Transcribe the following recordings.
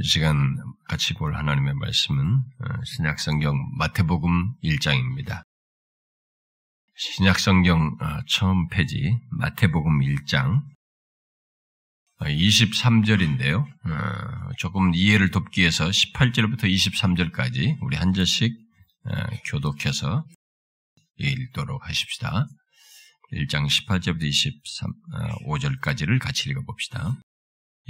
이 시간 같이 볼 하나님의 말씀은 어, 신약성경 마태복음 1장입니다. 신약성경 어, 처음 페이지 마태복음 1장 23절인데요. 어, 조금 이해를 돕기 위해서 18절부터 23절까지 우리 한 절씩 교독해서 읽도록 하십시다. 1장 18절부터 25절까지를 같이 읽어봅시다.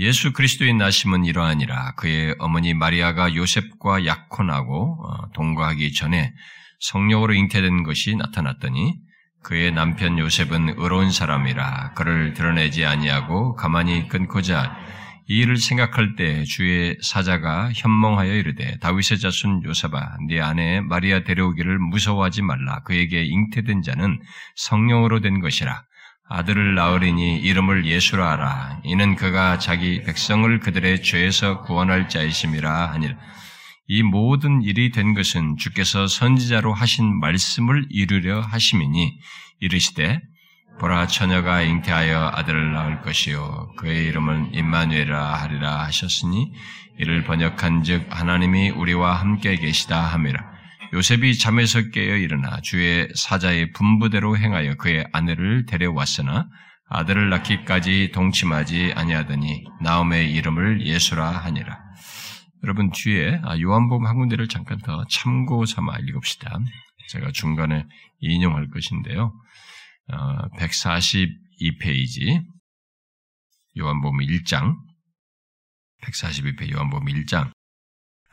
예수 그리스도의 나심은 이러하니라. 그의 어머니 마리아가 요셉과 약혼하고 어, 동거하기 전에 성령으로 잉태된 것이 나타났더니 그의 남편 요셉은 의로운 사람이라 그를 드러내지 아니하고 가만히 끊고자 이 일을 생각할 때 주의 사자가 현몽하여 이르되 다윗의 자손 요셉아 네 아내 마리아 데려오기를 무서워하지 말라. 그에게 잉태된 자는 성령으로 된 것이라 아들을 낳으리니 이름을 예수라 하라. 이는 그가 자기 백성을 그들의 죄에서 구원할 자이심이라 하니라. 이 모든 일이 된 것은 주께서 선지자로 하신 말씀을 이루려 하심이니 이르시되 보라 처녀가 잉태하여 아들을 낳을 것이요 그의 이름은 임마누엘라 하리라 하셨으니 이를 번역한즉 하나님이 우리와 함께 계시다 함이라. 요셉이 잠에서 깨어 일어나 주의 사자의 분부대로 행하여 그의 아내를 데려왔으나 아들을 낳기까지 동침하지 아니하더니 나옴의 이름을 예수라 하니라. 여러분 뒤에 아, 요한복음 한 군데를 잠깐 더 참고 삼아 읽읍시다. 제가 중간에 인용할 것인데요. 142페이지 어, 요한복음 1장 142페이지 요한복음 1장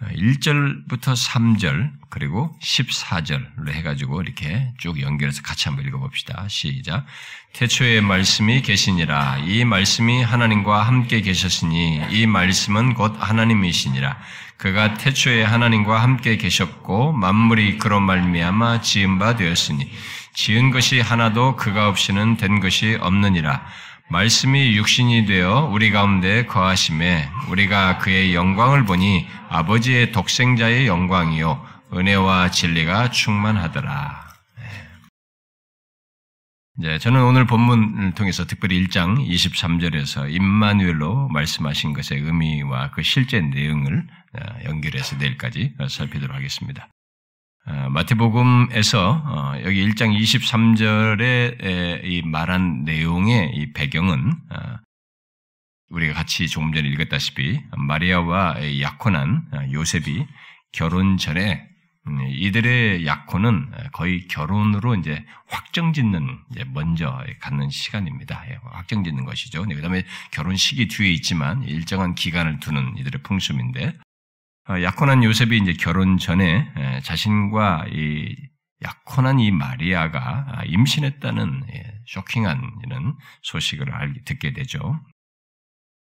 1절부터 3절 그리고 14절로 해가지고 이렇게 쭉 연결해서 같이 한번 읽어봅시다. 시작. 태초에 말씀이 계시니라. 이 말씀이 하나님과 함께 계셨으니 이 말씀은 곧 하나님이시니라. 그가 태초에 하나님과 함께 계셨고 만물이 그로 말미암아 지은 바 되었으니 지은 것이 하나도 그가 없이는 된 것이 없느니라. 말씀이 육신이 되어 우리 가운데 거하심에 우리가 그의 영광을 보니 아버지의 독생자의 영광이요 은혜와 진리가 충만하더라. 네. 이제 저는 오늘 본문을 통해서 특별히 1장 23절에서 임마누엘로 말씀하신 것의 의미와 그 실제 내용을 어, 연결해서 내일까지 살피도록 하겠습니다. 어, 마태복음에서 어, 여기 1장 23절에 이 말한 내용의 이 배경은 어, 우리가 같이 조금 전에 읽었다시피 마리아와 약혼한 요셉이 결혼 전에 음, 이들의 약혼은 거의 결혼으로 이제 확정짓는 이제 먼저 갖는 시간입니다. 예, 확정짓는 것이죠. 네, 그다음에 결혼 시기 뒤에 있지만 일정한 기간을 두는 이들의 풍습인데 어, 약혼한 요셉이 이제 결혼 전에 자신과 이 약혼한 이 마리아가 아, 임신했다는 예, 쇼킹한 이런 소식을 듣게 되죠.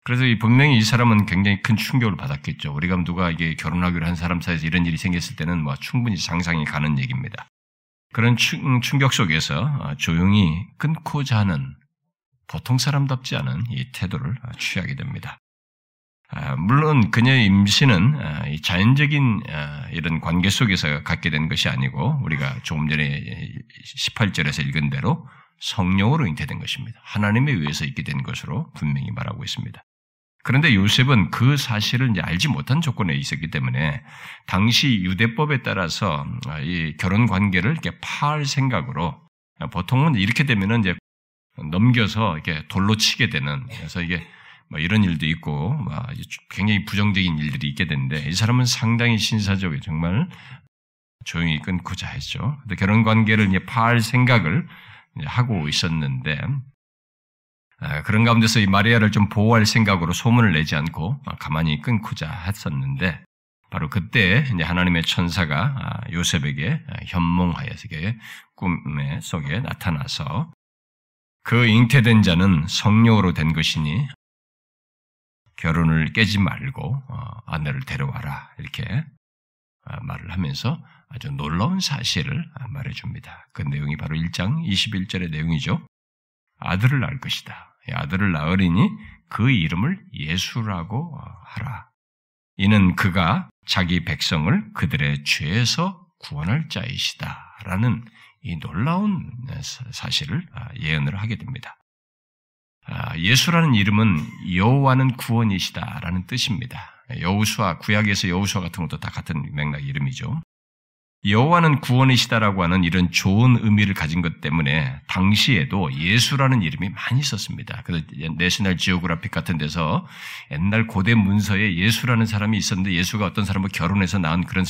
그래서 분명히 이 사람은 굉장히 큰 충격을 받았겠죠. 우리가 누가 이게 결혼하기로 한 사람 사이에서 이런 일이 생겼을 때는 뭐 충분히 상상이 가는 얘기입니다. 그런 충격 속에서 어, 조용히 끊고자 하는 보통 사람답지 않은 이 태도를 어, 취하게 됩니다. 아, 물론 그녀의 임신은 아, 자연적인 아, 이런 관계 속에서 갖게 된 것이 아니고 우리가 조금 전에 18절에서 읽은 대로 성령으로 잉태된 것입니다. 하나님에 의해서 있게 된 것으로 분명히 말하고 있습니다. 그런데 요셉은 그 사실을 이제 알지 못한 조건에 있었기 때문에 당시 유대법에 따라서 이 결혼 관계를 이렇게 파할 생각으로 보통은 이렇게 되면은 이제 넘겨서 이렇게 돌로 치게 되는 그래서 이게 뭐 이런 일도 있고 뭐 굉장히 부정적인 일들이 있게 되는데 이 사람은 상당히 신사적이 정말 조용히 끊고자 했죠. 결혼 관계를 이제 파할 생각을 하고 있었는데 아, 그런 가운데서 이 마리아를 좀 보호할 생각으로 소문을 내지 않고 가만히 끊고자 했었는데 바로 그때 이제 하나님의 천사가 아, 요셉에게 현몽하여서 꿈에 속에 나타나서 그 잉태된 자는 성령으로 된 것이니 결혼을 깨지 말고 어, 아내를 데려와라 이렇게 어, 말을 하면서 아주 놀라운 사실을 말해줍니다. 그 내용이 바로 1장 21절의 내용이죠. 아들을 낳을 것이다. 아들을 낳으리니 그 이름을 예수라고 하라. 이는 그가 자기 백성을 그들의 죄에서 구원할 자이시다. 라는 이 놀라운 사실을 아, 예언을 하게 됩니다. 아, 예수라는 이름은 여호와는 구원이시다라는 뜻입니다. 여우수아 구약에서 여우수아 같은 것도 다 같은 맥락 이름이죠. 여호와는 구원이시다라고 하는 이런 좋은 의미를 가진 것 때문에 당시에도 예수라는 이름이 많이 있었습니다. 그래서 내셔널 지오그래픽 같은 데서 옛날 고대 문서에 예수라는 사람이 있었는데 예수가 어떤 사람과 결혼해서 낳은 그런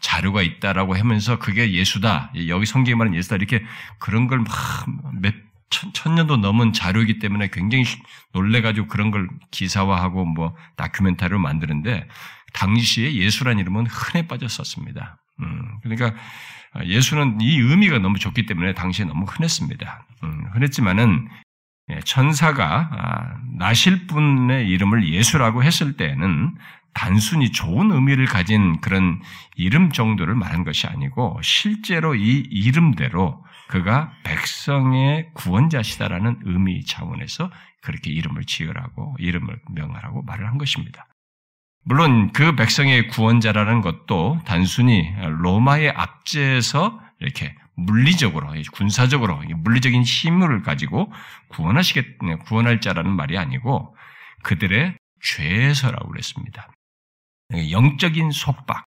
자료가 있다라고 하면서 그게 예수다. 여기 성경에 말하는 예수다. 이렇게 그런 걸 막 몇 천, 천년도 넘은 자료이기 때문에 굉장히 놀래가지고 그런 걸 기사화하고 뭐 다큐멘터리로 만드는데 당시에 예수란 이름은 흔해 빠졌었습니다. 음, 그러니까 예수는 이 의미가 너무 좋기 때문에 당시에 너무 흔했습니다. 음, 흔했지만은 예, 천사가 아, 나실 분의 이름을 예수라고 했을 때는 단순히 좋은 의미를 가진 그런 이름 정도를 말한 것이 아니고 실제로 이 이름대로 그가 백성의 구원자시다라는 의미 차원에서 그렇게 이름을 지으라고 이름을 명하라고 말을 한 것입니다. 물론 그 백성의 구원자라는 것도 단순히 로마의 압제에서 이렇게 물리적으로, 군사적으로, 물리적인 힘을 가지고 구원하시겠, 구원할 자라는 말이 아니고 그들의 죄에서라고 그랬습니다. 영적인 속박.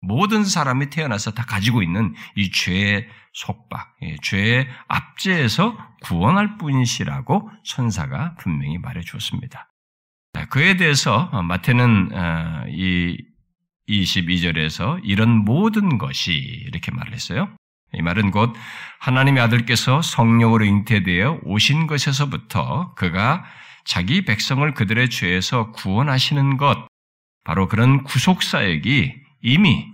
모든 사람이 태어나서 다 가지고 있는 이 죄의 속박, 죄의 압제에서 구원할 뿐이시라고 천사가 분명히 말해 주었습니다. 그에 대해서 어, 마태는 어, 이 22절에서 이런 모든 것이 이렇게 말을 했어요. 이 말은 곧 하나님의 아들께서 성령으로 잉태되어 오신 것에서부터 그가 자기 백성을 그들의 죄에서 구원하시는 것, 바로 그런 구속사역이 이미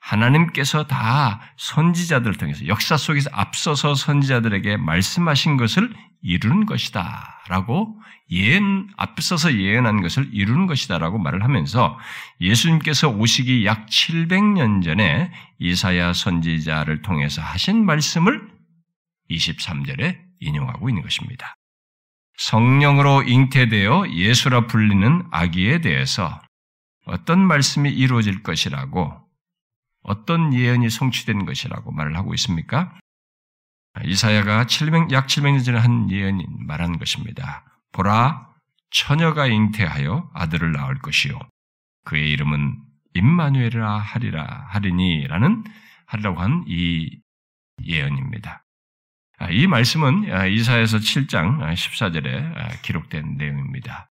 하나님께서 다 선지자들을 통해서 역사 속에서 앞서서 선지자들에게 말씀하신 것을 이루는 것이다. 라고 예언, 앞서서 예언한 것을 이루는 것이다 라고 말을 하면서 예수님께서 오시기 약 700년 전에 이사야 선지자를 통해서 하신 말씀을 23절에 인용하고 있는 것입니다. 성령으로 잉태되어 예수라 불리는 아기에 대해서 어떤 말씀이 이루어질 것이라고 어떤 예언이 성취된 것이라고 말을 하고 있습니까? 이사야가 700, 약 700년 전에 한 예언이 말한 것입니다. 보라, 처녀가 잉태하여 아들을 낳을 것이요. 그의 이름은 임마누엘이라 하리라 하리니라는 하리라고 한 이 예언입니다. 아, 이 말씀은 아, 이사야서 7장 14절에 아, 기록된 내용입니다.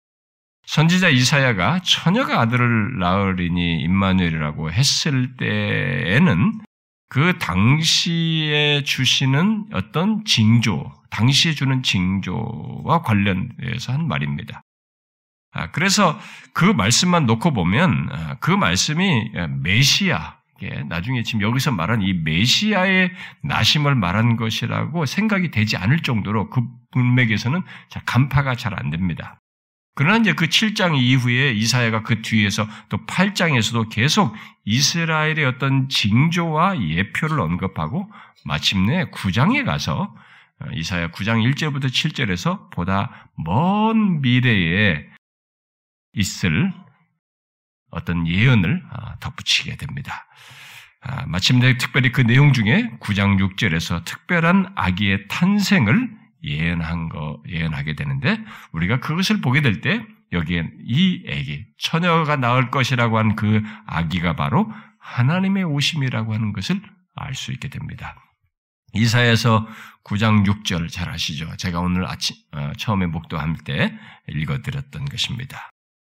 선지자 이사야가 처녀가 아들을 낳으리니 임마누엘이라고 했을 때에는 그 당시에 주시는 어떤 징조, 당시에 주는 징조와 관련해서 한 말입니다. 아, 그래서 그 말씀만 놓고 보면 아, 그 말씀이 메시아, 나중에 지금 여기서 말한 이 메시아의 나심을 말한 것이라고 생각이 되지 않을 정도로 그 문맥에서는 간파가 잘 안 됩니다. 그러나 이제 그 7장 이후에 이사야가 그 뒤에서 또 8장에서도 계속 이스라엘의 어떤 징조와 예표를 언급하고 마침내 9장에 가서 어, 이사야 9장 1절부터 7절에서 보다 먼 미래에 있을 어떤 예언을 아, 덧붙이게 됩니다. 아, 마침내 특별히 그 내용 중에 9장 6절에서 특별한 아기의 탄생을 예언한 거, 예언하게 되는데, 우리가 그것을 보게 될 때, 여기에 이 애기, 처녀가 나올 것이라고 한 그 아기가 바로 하나님의 오심이라고 하는 것을 알 수 있게 됩니다. 이사에서 9장 6절 잘 아시죠? 제가 오늘 아침, 어, 처음에 목도할 때 읽어드렸던 것입니다.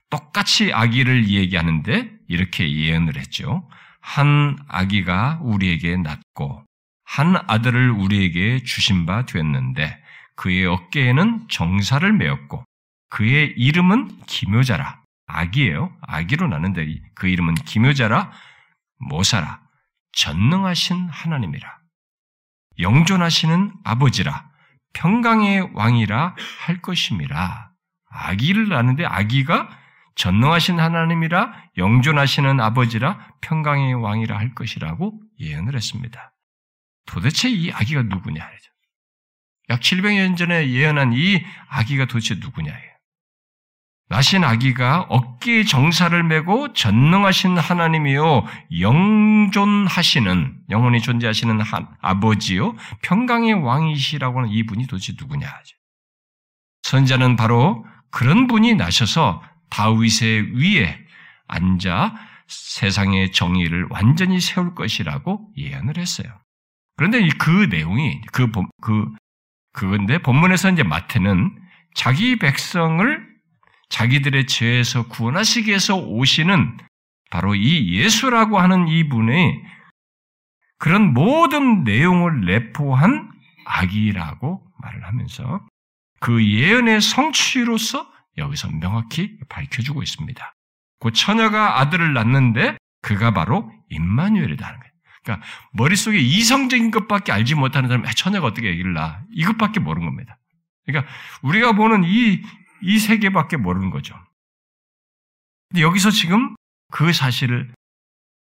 똑같이 아기를 얘기하는데 이렇게 예언을 했죠. 한 아기가 우리에게 낳고 한 아들을 우리에게 주신 바 되었는데 그의 어깨에는 정사를 메었고 그의 이름은 기묘자라. 아기예요. 아기로 나는데 그 이름은 기묘자라 모사라. 전능하신 하나님이라. 영존하시는 아버지라. 평강의 왕이라 할 것임이라. 아기를 낳는데 아기가 전능하신 하나님이라 영존하시는 아버지라 평강의 왕이라 할 것이라고 예언을 했습니다. 도대체 이 아기가 누구냐? 약 700년 전에 예언한 이 아기가 도대체 누구냐예요. 나신 아기가 어깨에 정사를 메고 전능하신 하나님이요 영존하시는 영원히 존재하시는 한, 아버지요 평강의 왕이시라고 하는 이분이 도대체 누구냐. 선자는 바로 그런 분이 나셔서 다윗의 위에 앉아 세상의 정의를 완전히 세울 것이라고 예언을 했어요. 그런데 그 내용이 그, 그 그건데 본문에서 이제 마태는 자기 백성을 자기들의 죄에서 구원하시기 위해서 오시는 바로 이 예수라고 하는 이분의 그런 모든 내용을 내포한 악이라고 말을 하면서 그 예언의 성취로서 여기서 명확히 밝혀주고 있습니다. 그 처녀가 아들을 낳는데 그가 바로 임마누엘이다 는 거예요. 그러니까 머릿속에 이성적인 것밖에 알지 못하는 사람이 처녀가 어떻게 얘기를 낳아? 이것밖에 모르는 겁니다. 그러니까 우리가 보는 이, 이 세계밖에 모르는 거죠. 근데 여기서 지금 그 사실을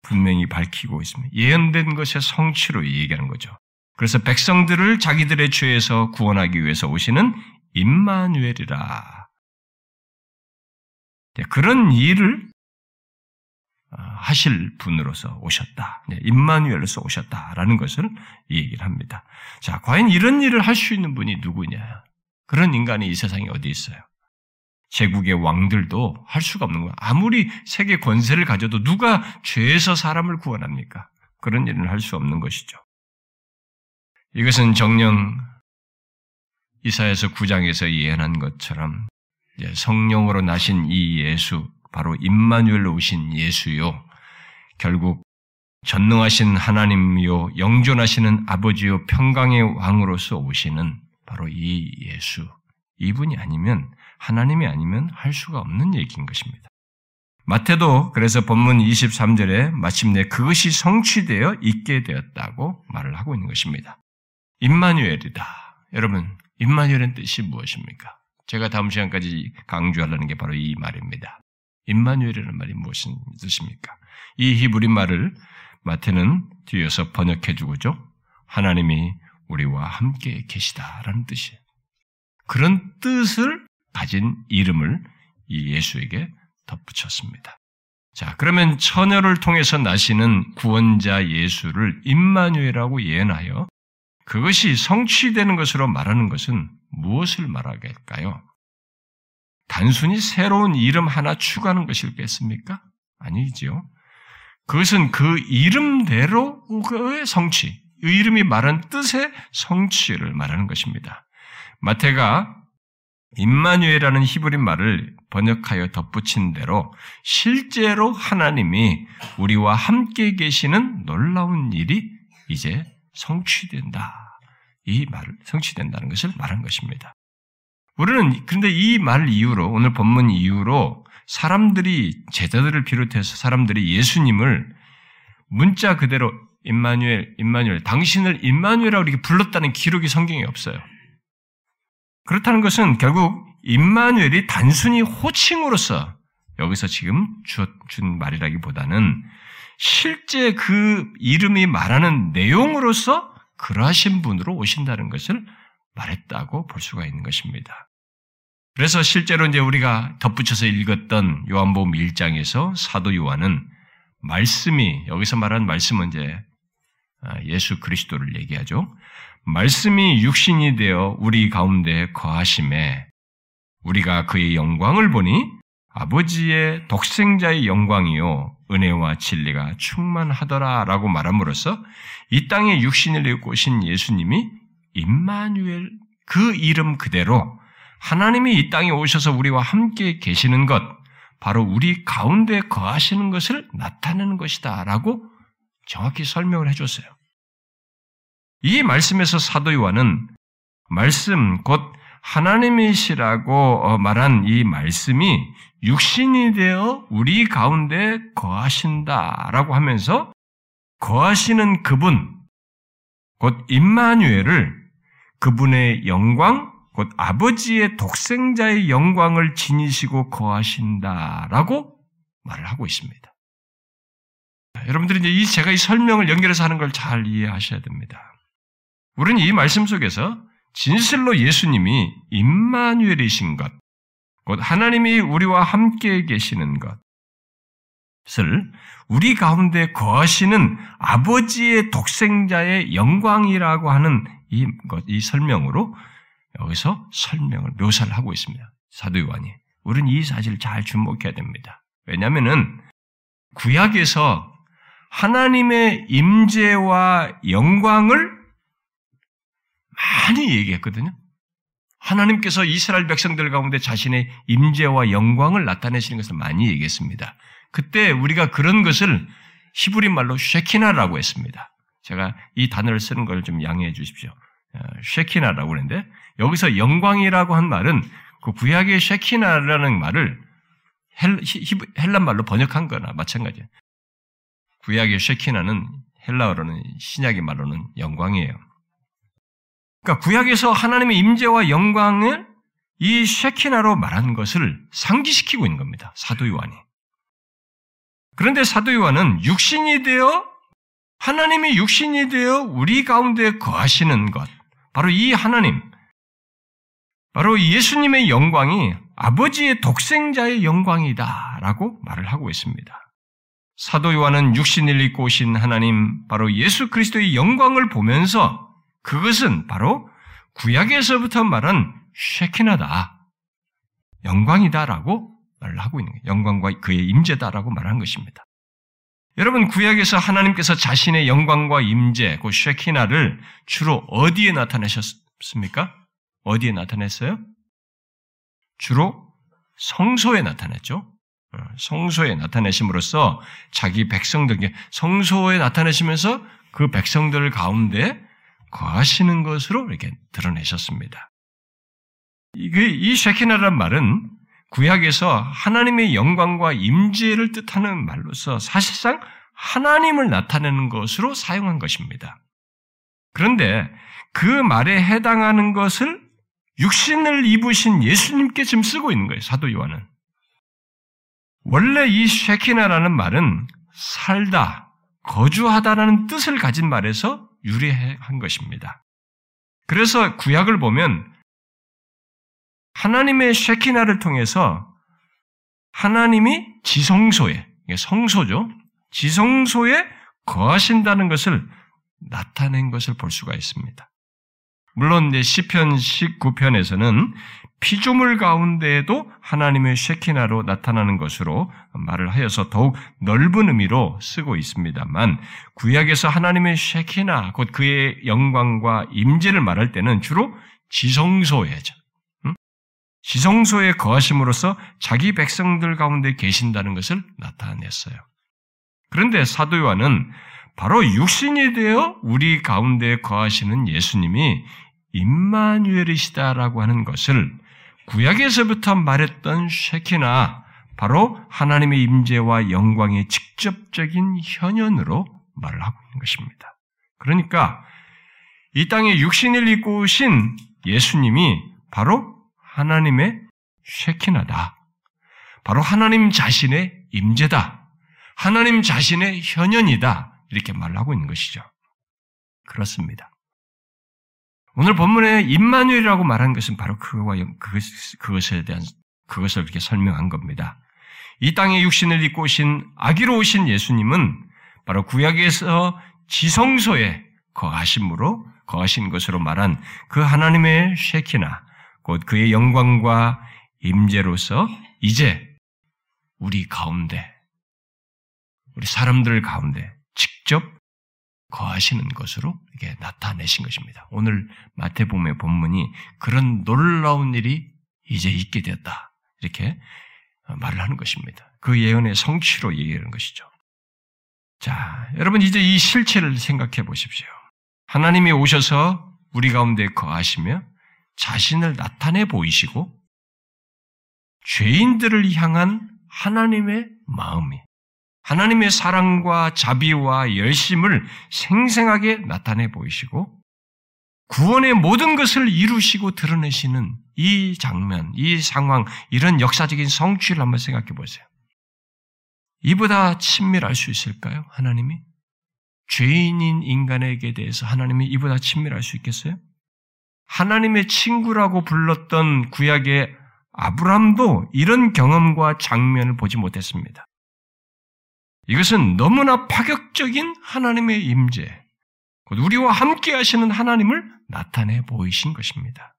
분명히 밝히고 있습니다. 예언된 것의 성취로 얘기하는 거죠. 그래서 백성들을 자기들의 죄에서 구원하기 위해서 오시는 임마누엘이라. 그런 일을 어, 하실 분으로서 오셨다. 임마누엘로서 오셨다라는 것을 얘기를 합니다. 자, 과연 이런 일을 할 수 있는 분이 누구냐? 그런 인간이 이 세상에 어디 있어요? 제국의 왕들도 할 수가 없는 거야. 아무리 세계 권세를 가져도 누가 죄에서 사람을 구원합니까? 그런 일은 할 수 없는 것이죠. 이것은 정령 이사에서 9장에서 예언한 것처럼 성령으로 나신 이 예수, 바로 임마누엘로 오신 예수요. 결국 전능하신 하나님요, 영존하시는 아버지요, 평강의 왕으로서 오시는 바로 이 예수. 이분이 아니면 하나님이 아니면 할 수가 없는 얘기인 것입니다. 마태도 그래서 본문 23절에 마침내 그것이 성취되어 있게 되었다고 말을 하고 있는 것입니다. 임마누엘이다. 여러분, 임마누엘은 뜻이 무엇입니까? 제가 다음 시간까지 강조하려는 게 바로 이 말입니다. 임마누엘이라는 말이 무슨 뜻입니까? 이 히브리 말을 마태는 뒤에서 번역해 주고죠. 하나님이 우리와 함께 계시다라는 뜻이에요. 그런 뜻을 가진 이름을 이 예수에게 덧붙였습니다. 자, 그러면 처녀를 통해서 나시는 구원자 예수를 임마누엘이라고 예언하여 그것이 성취되는 것으로 말하는 것은 무엇을 말하겠까요? 단순히 새로운 이름 하나 추가하는 것일겠습니까? 아니지요. 그것은 그 이름대로의 성취, 그 이름이 말한 뜻의 성취를 말하는 것입니다. 마태가 임마누엘이라는 히브리 말을 번역하여 덧붙인 대로 실제로 하나님이 우리와 함께 계시는 놀라운 일이 이제 성취된다. 이 말을 성취된다는 것을 말한 것입니다. 우리는 그런데 이 말 이후로 오늘 본문 이후로 사람들이 제자들을 비롯해서 사람들이 예수님을 문자 그대로 임마누엘, 임마누엘, 당신을 임마누엘이라고 이렇게 불렀다는 기록이 성경에 없어요. 그렇다는 것은 결국 임마누엘이 단순히 호칭으로서 여기서 지금 준 말이라기보다는 실제 그 이름이 말하는 내용으로서 그러하신 분으로 오신다는 것을 말했다고 볼 수가 있는 것입니다. 그래서 실제로 이제 우리가 덧붙여서 읽었던 요한복음 1장에서 사도 요한은 말씀이 여기서 말하는 말씀은 이제 아, 예수 그리스도를 얘기하죠. 말씀이 육신이 되어 우리 가운데 거하심에 우리가 그의 영광을 보니 아버지의 독생자의 영광이요 은혜와 진리가 충만하더라라고 말함으로써 이 땅에 육신을 입고 오신 예수님이 임마누엘 그 이름 그대로 하나님이 이 땅에 오셔서 우리와 함께 계시는 것, 바로 우리 가운데 거하시는 것을 나타내는 것이다라고 정확히 설명을 해줬어요. 이 말씀에서 사도 요한은 말씀 곧 하나님이시라고 어, 말한 이 말씀이 육신이 되어 우리 가운데 거하신다라고 하면서 거하시는 그분 곧 임마누엘을 그분의 영광, 곧 아버지의 독생자의 영광을 지니시고 거하신다라고 말을 하고 있습니다. 여러분들이 이제 이 제가 이 설명을 연결해서 하는 걸 잘 이해하셔야 됩니다. 우리는 이 말씀 속에서 진실로 예수님이 임마누엘이신 것, 곧 하나님이 우리와 함께 계시는 것을 우리 가운데 거하시는 아버지의 독생자의 영광이라고 하는 이, 이 설명으로 여기서 설명을 묘사를 하고 있습니다. 사도 요한이. 우리는 이 사실을 잘 주목해야 됩니다. 왜냐하면은 구약에서 하나님의 임재와 영광을 많이 얘기했거든요. 하나님께서 이스라엘 백성들 가운데 자신의 임재와 영광을 나타내시는 것을 많이 얘기했습니다. 그때 우리가 그런 것을 히브리 말로 쉐키나라고 했습니다. 제가 이 단어를 쓰는 걸 좀 양해해 주십시오. 어, 쉐키나라고 그랬는데 여기서 영광이라고 한 말은 그 구약의 쉐키나라는 말을 헬, 헬란 말로 번역한 거나 마찬가지예요. 구약의 쉐키나는 헬라어로는 신약의 말로는 영광이에요. 그러니까 구약에서 하나님의 임재와 영광을 이 쉐키나로 말한 것을 상기시키고 있는 겁니다. 사도 요한이. 그런데 사도 요한은 육신이 되어 하나님이 육신이 되어 우리 가운데 거하시는 것, 바로 이 하나님, 바로 예수님의 영광이 아버지의 독생자의 영광이다라고 말을 하고 있습니다. 사도 요한은 육신을 입고 오신 하나님, 바로 예수 그리스도의 영광을 보면서 그것은 바로 구약에서부터 말한 쉐키나다. 영광이다라고 말을 하고 있는 거예요. 영광과 그의 임재다라고 말한 것입니다. 여러분 구약에서 하나님께서 자신의 영광과 임재, 그 쉐키나를 주로 어디에 나타내셨습니까? 어디에 나타냈어요? 주로 성소에 나타냈죠. 어, 성소에 나타내심으로써 자기 백성들에게 성소에 나타내시면서 그 백성들 가운데 거하시는 것으로 이렇게 드러내셨습니다. 이 쉐키나란 말은 구약에서 하나님의 영광과 임재를 뜻하는 말로서 사실상 하나님을 나타내는 것으로 사용한 것입니다. 그런데 그 말에 해당하는 것을 육신을 입으신 예수님께 지금 쓰고 있는 거예요, 사도 요한은. 원래 이 쉐키나라는 말은 살다, 거주하다라는 뜻을 가진 말에서 유래한 것입니다. 그래서 구약을 보면 하나님의 쉐키나를 통해서 하나님이 지성소에, 성소죠. 지성소에 거하신다는 것을 나타낸 것을 볼 수가 있습니다. 물론 이제 시편 19편에서는 피조물 가운데에도 하나님의 쉐키나로 나타나는 것으로 말을 하여서 더욱 넓은 의미로 쓰고 있습니다만 구약에서 하나님의 쉐키나 곧 그의 영광과 임재를 말할 때는 주로 지성소에죠. 지성소에 거하심으로써 자기 백성들 가운데 계신다는 것을 나타냈어요. 그런데 사도 요한은 바로 육신이 되어 우리 가운데 거하시는 예수님이 임마누엘이시다라고 하는 것을 구약에서부터 말했던 쉐키나 바로 하나님의 임재와 영광의 직접적인 현현으로 말을 하고 있는 것입니다. 그러니까 이 땅에 육신을 입고 오신 예수님이 바로 하나님의 쉐키나다. 바로 하나님 자신의 임재다. 하나님 자신의 현현이다. 이렇게 말하고 있는 것이죠. 그렇습니다. 오늘 본문에 임마누엘이라고 말한 것은 바로 그와 그것, 에 대한 그것을 이렇게 설명한 겁니다. 이 땅에 육신을 입고 오신 아기로 오신 예수님은 바로 구약에서 지성소에 거하심으로 거하신 것으로 말한 그 하나님의 쉐키나 곧 그의 영광과 임재로서 이제 우리 가운데 우리 사람들 가운데 직접 거하시는 것으로 이게 나타내신 것입니다. 오늘 마태복음의 본문이 그런 놀라운 일이 이제 있게 되었다. 이렇게 말을 하는 것입니다. 그 예언의 성취로 얘기하는 것이죠. 자, 여러분 이제 이 실체를 생각해 보십시오. 하나님이 오셔서 우리 가운데 거하시며 자신을 나타내 보이시고 죄인들을 향한 하나님의 마음이 하나님의 사랑과 자비와 열심을 생생하게 나타내 보이시고 구원의 모든 것을 이루시고 드러내시는 이 장면, 이 상황, 이런 역사적인 성취를 한번 생각해 보세요. 이보다 친밀할 수 있을까요? 하나님이? 죄인인 인간에게 대해서 하나님이 이보다 친밀할 수 있겠어요? 하나님의 친구라고 불렀던 구약의 아브람도 이런 경험과 장면을 보지 못했습니다. 이것은 너무나 파격적인 하나님의 임재, 우리와 함께 하시는 하나님을 나타내 보이신 것입니다.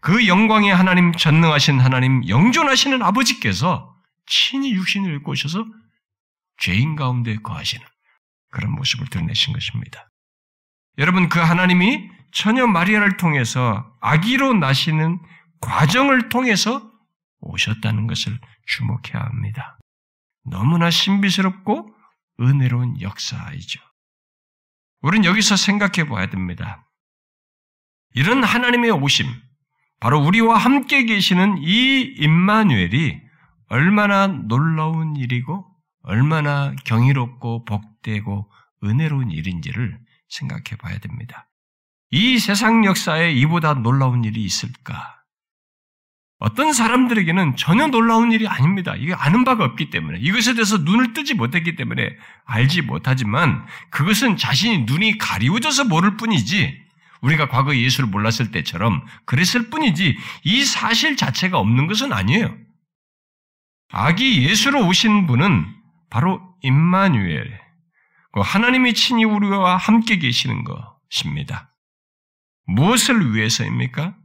그 영광의 하나님, 전능하신 하나님, 영존하시는 아버지께서 친히 육신을 입고 오셔서 죄인 가운데 거하시는 그런 모습을 드러내신 것입니다. 여러분 그 하나님이 처녀 마리아를 통해서 아기로 나시는 과정을 통해서 오셨다는 것을 주목해야 합니다. 너무나 신비스럽고 은혜로운 역사이죠. 우리는 여기서 생각해 봐야 됩니다. 이런 하나님의 오심, 바로 우리와 함께 계시는 이 임마누엘이 얼마나 놀라운 일이고 얼마나 경이롭고 복되고 은혜로운 일인지를 생각해 봐야 됩니다. 이 세상 역사에 이보다 놀라운 일이 있을까? 어떤 사람들에게는 전혀 놀라운 일이 아닙니다. 이게 아는 바가 없기 때문에 이것에 대해서 눈을 뜨지 못했기 때문에 알지 못하지만 그것은 자신이 눈이 가리워져서 모를 뿐이지 우리가 과거 예수를 몰랐을 때처럼 그랬을 뿐이지 이 사실 자체가 없는 것은 아니에요. 아기 예수로 오신 분은 바로 임마누엘, 그 하나님이 친히 우리와 함께 계시는 것입니다. 무엇을 위해서입니까?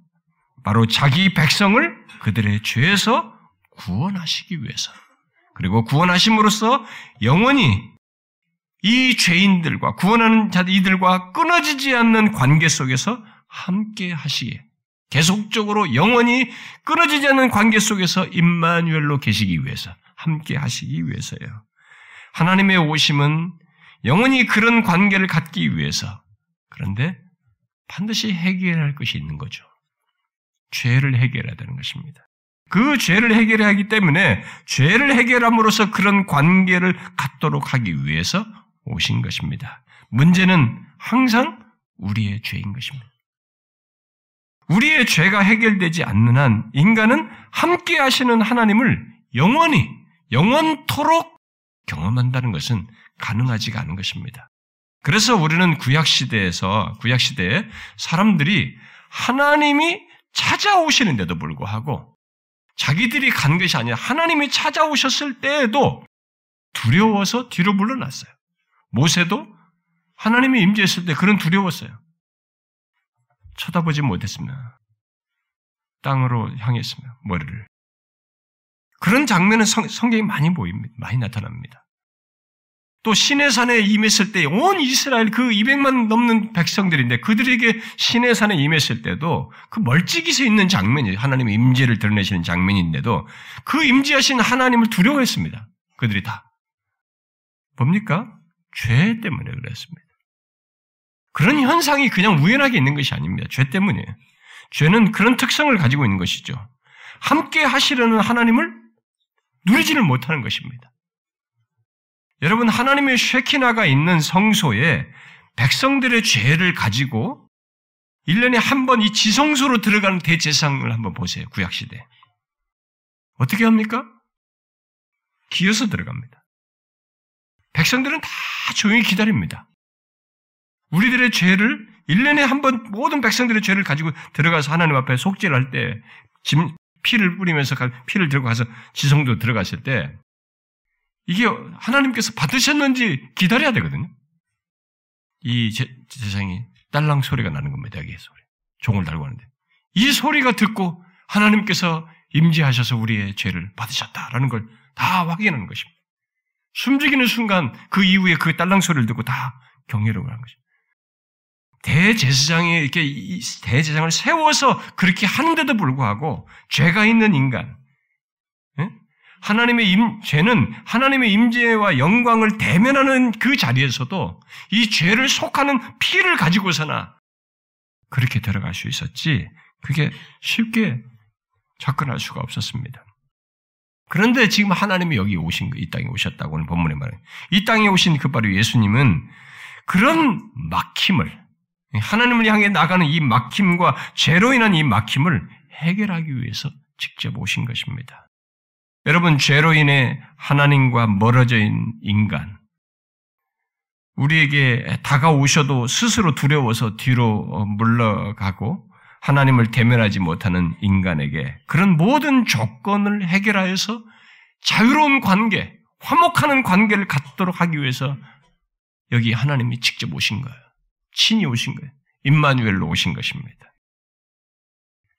바로 자기 백성을 그들의 죄에서 구원하시기 위해서. 그리고 구원하심으로써 영원히 이 죄인들과 구원하는 자들 이들과 끊어지지 않는 관계 속에서 함께 하시기에 계속적으로 영원히 끊어지지 않는 관계 속에서 임마누엘로 계시기 위해서 함께 하시기 위해서요. 하나님의 오심은 영원히 그런 관계를 갖기 위해서 그런데 반드시 해결할 것이 있는 거죠. 죄를 해결해야 되는 것입니다. 그 죄를 해결해야 하기 때문에 죄를 해결함으로써 그런 관계를 갖도록 하기 위해서 오신 것입니다. 문제는 항상 우리의 죄인 것입니다. 우리의 죄가 해결되지 않는 한 인간은 함께 하시는 하나님을 영원히, 영원토록 경험한다는 것은 가능하지가 않은 것입니다. 그래서 우리는 구약시대에서, 구약시대에 사람들이 하나님이 찾아오시는데도 불구하고 자기들이 간 것이 아니라 하나님이 찾아오셨을 때에도 두려워서 뒤로 물러났어요. 모세도 하나님이 임재했을 때 그런 두려웠어요. 쳐다보지 못했습니다. 땅으로 향했으며 머리를. 그런 장면은 성, 성경이 많이 보입니다. 많이 나타납니다. 또 신의 산에 임했을 때 온 이스라엘 그 200만 넘는 백성들인데 그들에게 신의 산에 임했을 때도 그 멀찍이 서 있는 장면이 하나님의 임재를 드러내시는 장면인데도 그 임재하신 하나님을 두려워했습니다. 그들이 다. 뭡니까? 죄 때문에 그랬습니다. 그런 현상이 그냥 우연하게 있는 것이 아닙니다. 죄 때문이에요. 죄는 그런 특성을 가지고 있는 것이죠. 함께 하시려는 하나님을 누리지를 못하는 것입니다. 여러분, 하나님의 쉐키나가 있는 성소에 백성들의 죄를 가지고 1년에 한 번 이 지성소로 들어가는 대제상을 한번 보세요. 구약시대. 어떻게 합니까? 기어서 들어갑니다. 백성들은 다 조용히 기다립니다. 우리들의 죄를 1년에 한 번 모든 백성들의 죄를 가지고 들어가서 하나님 앞에 속죄를 할 때, 피를 뿌리면서 피를 들고 가서 지성도 들어갔을 때, 이게 하나님께서 받으셨는지 기다려야 되거든요. 이 제, 세상이 딸랑 소리가 나는 겁니다. 여기 소리. 종을 달고 하는데. 이 소리가 듣고 하나님께서 임재하셔서 우리의 죄를 받으셨다라는 걸 다 확인하는 것입니다. 숨죽이는 순간 그 이후에 그 딸랑 소리를 듣고 다 경외를 하는 것입니다. 대제사장이 이렇게 대제사장을 세워서 그렇게 하는데도 불구하고 죄가 있는 인간, 하나님의 임, 죄는 하나님의 임재와 영광을 대면하는 그 자리에서도 이 죄를 속하는 피를 가지고 서나 그렇게 들어갈 수 있었지, 그게 쉽게 접근할 수가 없었습니다. 그런데 지금 하나님이 여기 오신, 이 땅에 오셨다고 는 본문에 말해요. 이 땅에 오신 그 바로 예수님은 그런 막힘을, 하나님을 향해 나가는 이 막힘과 죄로 인한 이 막힘을 해결하기 위해서 직접 오신 것입니다. 여러분, 죄로 인해 하나님과 멀어져 있는 인간, 우리에게 다가오셔도 스스로 두려워서 뒤로 물러가고 하나님을 대면하지 못하는 인간에게 그런 모든 조건을 해결하여서 자유로운 관계, 화목하는 관계를 갖도록 하기 위해서 여기 하나님이 직접 오신 거예요. 친히 오신 거예요. 임마누엘로 오신 것입니다.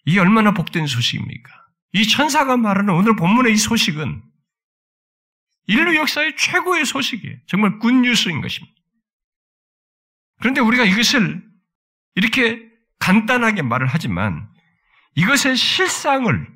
이게 얼마나 복된 소식입니까? 이 천사가 말하는 오늘 본문의 이 소식은 인류 역사의 최고의 소식이에요. 정말 굿뉴스인 것입니다. 그런데 우리가 이것을 이렇게 간단하게 말을 하지만 이것의 실상을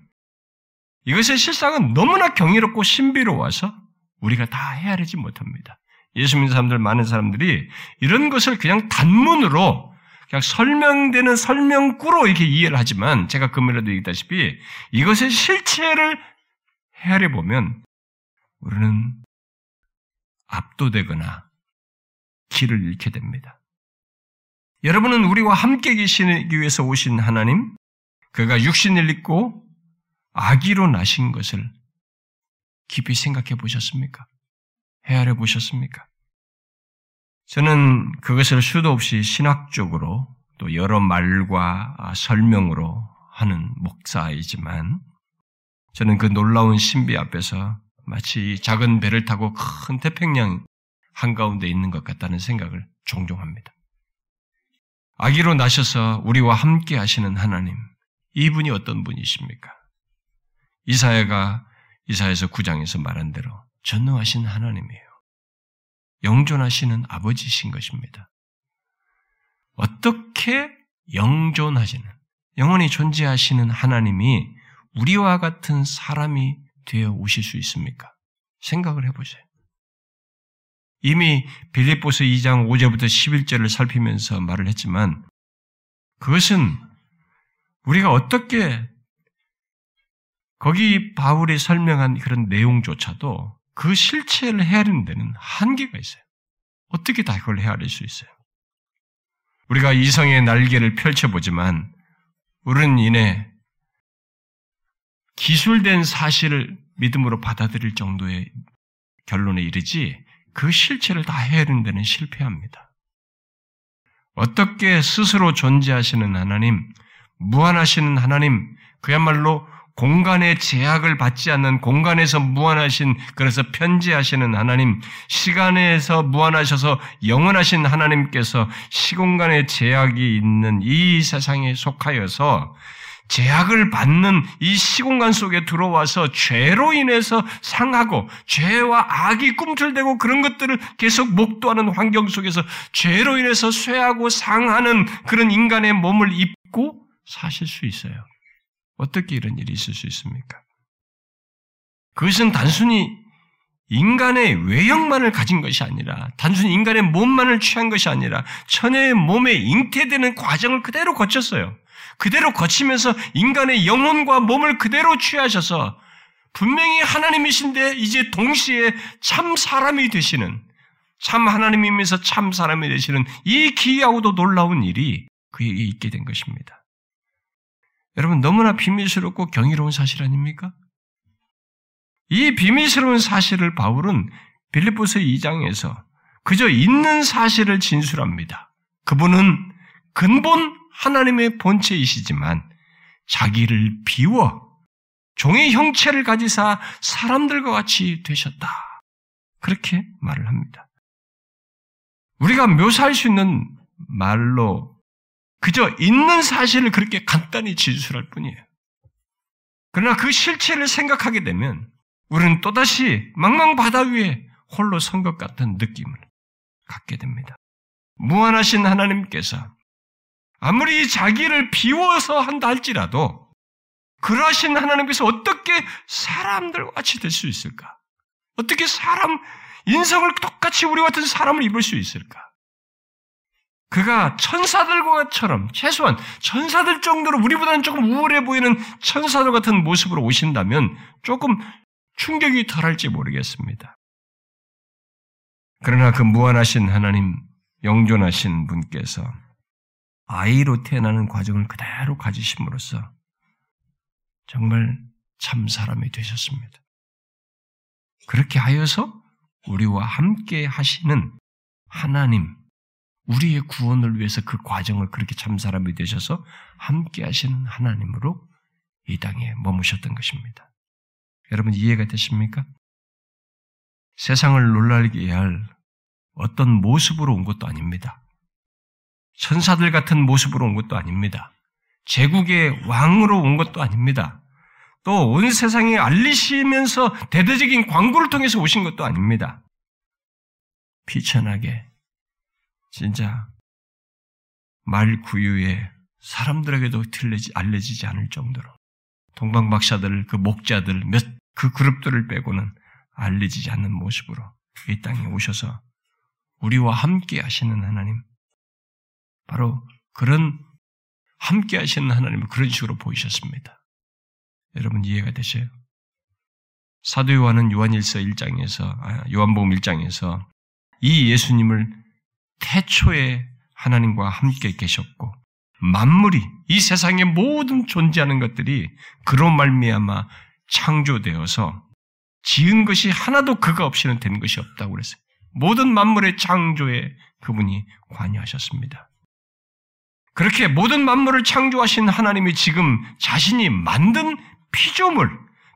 이것의 실상은 너무나 경이롭고 신비로워서 우리가 다 헤아리지 못합니다. 예수 믿는 사람들 많은 사람들이 이런 것을 그냥 단문으로 그냥 설명되는 설명구로 이렇게 이해를 하지만 제가 금요일에도 얘기했다시피 이것의 실체를 헤아려 보면 우리는 압도되거나 길을 잃게 됩니다. 여러분은 우리와 함께 계시기 위해서 오신 하나님, 그가 육신을 입고 아기로 나신 것을 깊이 생각해 보셨습니까? 헤아려 보셨습니까? 저는 그것을 수도 없이 신학적으로 또 여러 말과 설명으로 하는 목사이지만 저는 그 놀라운 신비 앞에서 마치 작은 배를 타고 큰 태평양 한가운데 있는 것 같다는 생각을 종종 합니다. 아기로 나셔서 우리와 함께 하시는 하나님, 이분이 어떤 분이십니까? 이사야가 이사야서 9장에서 말한 대로 전능하신 하나님이에요. 영존하시는 아버지신 것입니다. 어떻게 영존하시는, 영원히 존재하시는 하나님이 우리와 같은 사람이 되어 오실 수 있습니까? 생각을 해보세요. 이미 빌립보스 2장 5절부터 11절을 살피면서 말을 했지만 그것은 우리가 어떻게 거기 바울이 설명한 그런 내용조차도 그 실체를 헤아리는 데는 한계가 있어요. 어떻게 다 그걸 헤아릴 수 있어요? 우리가 이성의 날개를 펼쳐보지만 우리는 이내 기술된 사실을 믿음으로 받아들일 정도의 결론에 이르지 그 실체를 다 헤아리는 데는 실패합니다. 어떻게 스스로 존재하시는 하나님, 무한하시는 하나님, 그야말로 공간의 제약을 받지 않는 공간에서 무한하신 그래서 편지하시는 하나님, 시간에서 무한하셔서 영원하신 하나님께서 시공간의 제약이 있는 이 세상에 속하여서 제약을 받는 이 시공간 속에 들어와서 죄로 인해서 상하고 죄와 악이 꿈틀대고 그런 것들을 계속 목도하는 환경 속에서 죄로 인해서 쇠하고 상하는 그런 인간의 몸을 입고 사실 수 있어요. 어떻게 이런 일이 있을 수 있습니까? 그것은 단순히 인간의 외형만을 가진 것이 아니라, 단순히 인간의 몸만을 취한 것이 아니라, 천의 몸에 잉태되는 과정을 그대로 거쳤어요. 그대로 거치면서 인간의 영혼과 몸을 그대로 취하셔서, 분명히 하나님이신데, 이제 동시에 참 사람이 되시는, 참 하나님이면서 참 사람이 되시는 이 기이하고도 놀라운 일이 그에게 있게 된 것입니다. 여러분 너무나 비밀스럽고 경이로운 사실 아닙니까? 이 비밀스러운 사실을 바울은 빌립보서 2장에서 그저 있는 사실을 진술합니다. 그분은 근본 하나님의 본체이시지만 자기를 비워 종의 형체를 가지사 사람들과 같이 되셨다. 그렇게 말을 합니다. 우리가 묘사할 수 있는 말로 그저 있는 사실을 그렇게 간단히 진술할 뿐이에요. 그러나 그 실체를 생각하게 되면 우리는 또다시 망망 바다 위에 홀로 선 것 같은 느낌을 갖게 됩니다. 무한하신 하나님께서 아무리 자기를 비워서 한다 할지라도 그러하신 하나님께서 어떻게 사람들과 같이 될 수 있을까? 어떻게 사람, 인성을 똑같이 우리 같은 사람을 입을 수 있을까? 그가 천사들과처럼 최소한 천사들 정도로 우리보다는 조금 우월해 보이는 천사들 같은 모습으로 오신다면 조금 충격이 덜할지 모르겠습니다. 그러나 그 무한하신 하나님, 영존하신 분께서 아이로 태어나는 과정을 그대로 가지심으로써 정말 참 사람이 되셨습니다. 그렇게 하여서 우리와 함께 하시는 하나님, 우리의 구원을 위해서 그 과정을 그렇게 참 사람이 되셔서 함께 하시는 하나님으로 이 땅에 머무셨던 것입니다. 여러분 이해가 되십니까? 세상을 놀라게 할 어떤 모습으로 온 것도 아닙니다. 천사들 같은 모습으로 온 것도 아닙니다. 제국의 왕으로 온 것도 아닙니다. 또 온 세상에 알리시면서 대대적인 광고를 통해서 오신 것도 아닙니다. 비천하게 진짜 말 구유에 사람들에게도 틀리지 알려지지 않을 정도로 동방박사들 그 목자들 몇 그 그룹들을 빼고는 알려지지 않는 모습으로 이 땅에 오셔서 우리와 함께 하시는 하나님 바로 그런 함께 하시는 하나님을 그런 식으로 보이셨습니다. 여러분 이해가 되셔요? 사도 요한은 요한일서 1장에서 아, 요한복음 1장에서 이 예수님을 태초에 하나님과 함께 계셨고 만물이 이 세상의 모든 존재하는 것들이 그로 말미암아 창조되어서 지은 것이 하나도 그가 없이는 된 것이 없다고 그랬어요. 모든 만물의 창조에 그분이 관여하셨습니다. 그렇게 모든 만물을 창조하신 하나님이 지금 자신이 만든 피조물,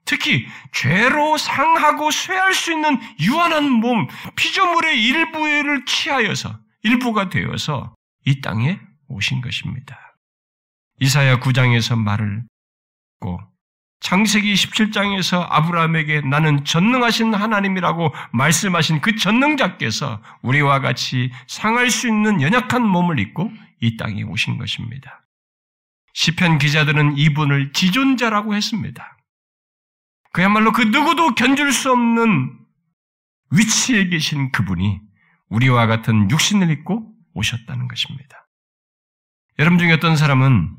특히 죄로 상하고 쇠할 수 있는 유한한 몸, 피조물의 일부를 취하여서 일부가 되어서 이 땅에 오신 것입니다. 이사야 9장에서 말을 고 창세기 17장에서 아브라함에게 나는 전능하신 하나님이라고 말씀하신 그 전능자께서 우리와 같이 상할 수 있는 연약한 몸을 입고 이 땅에 오신 것입니다. 시편 기자들은 이분을 지존자라고 했습니다. 그야말로 그 누구도 견줄 수 없는 위치에 계신 그분이 우리와 같은 육신을 입고 오셨다는 것입니다. 여러분 중에 어떤 사람은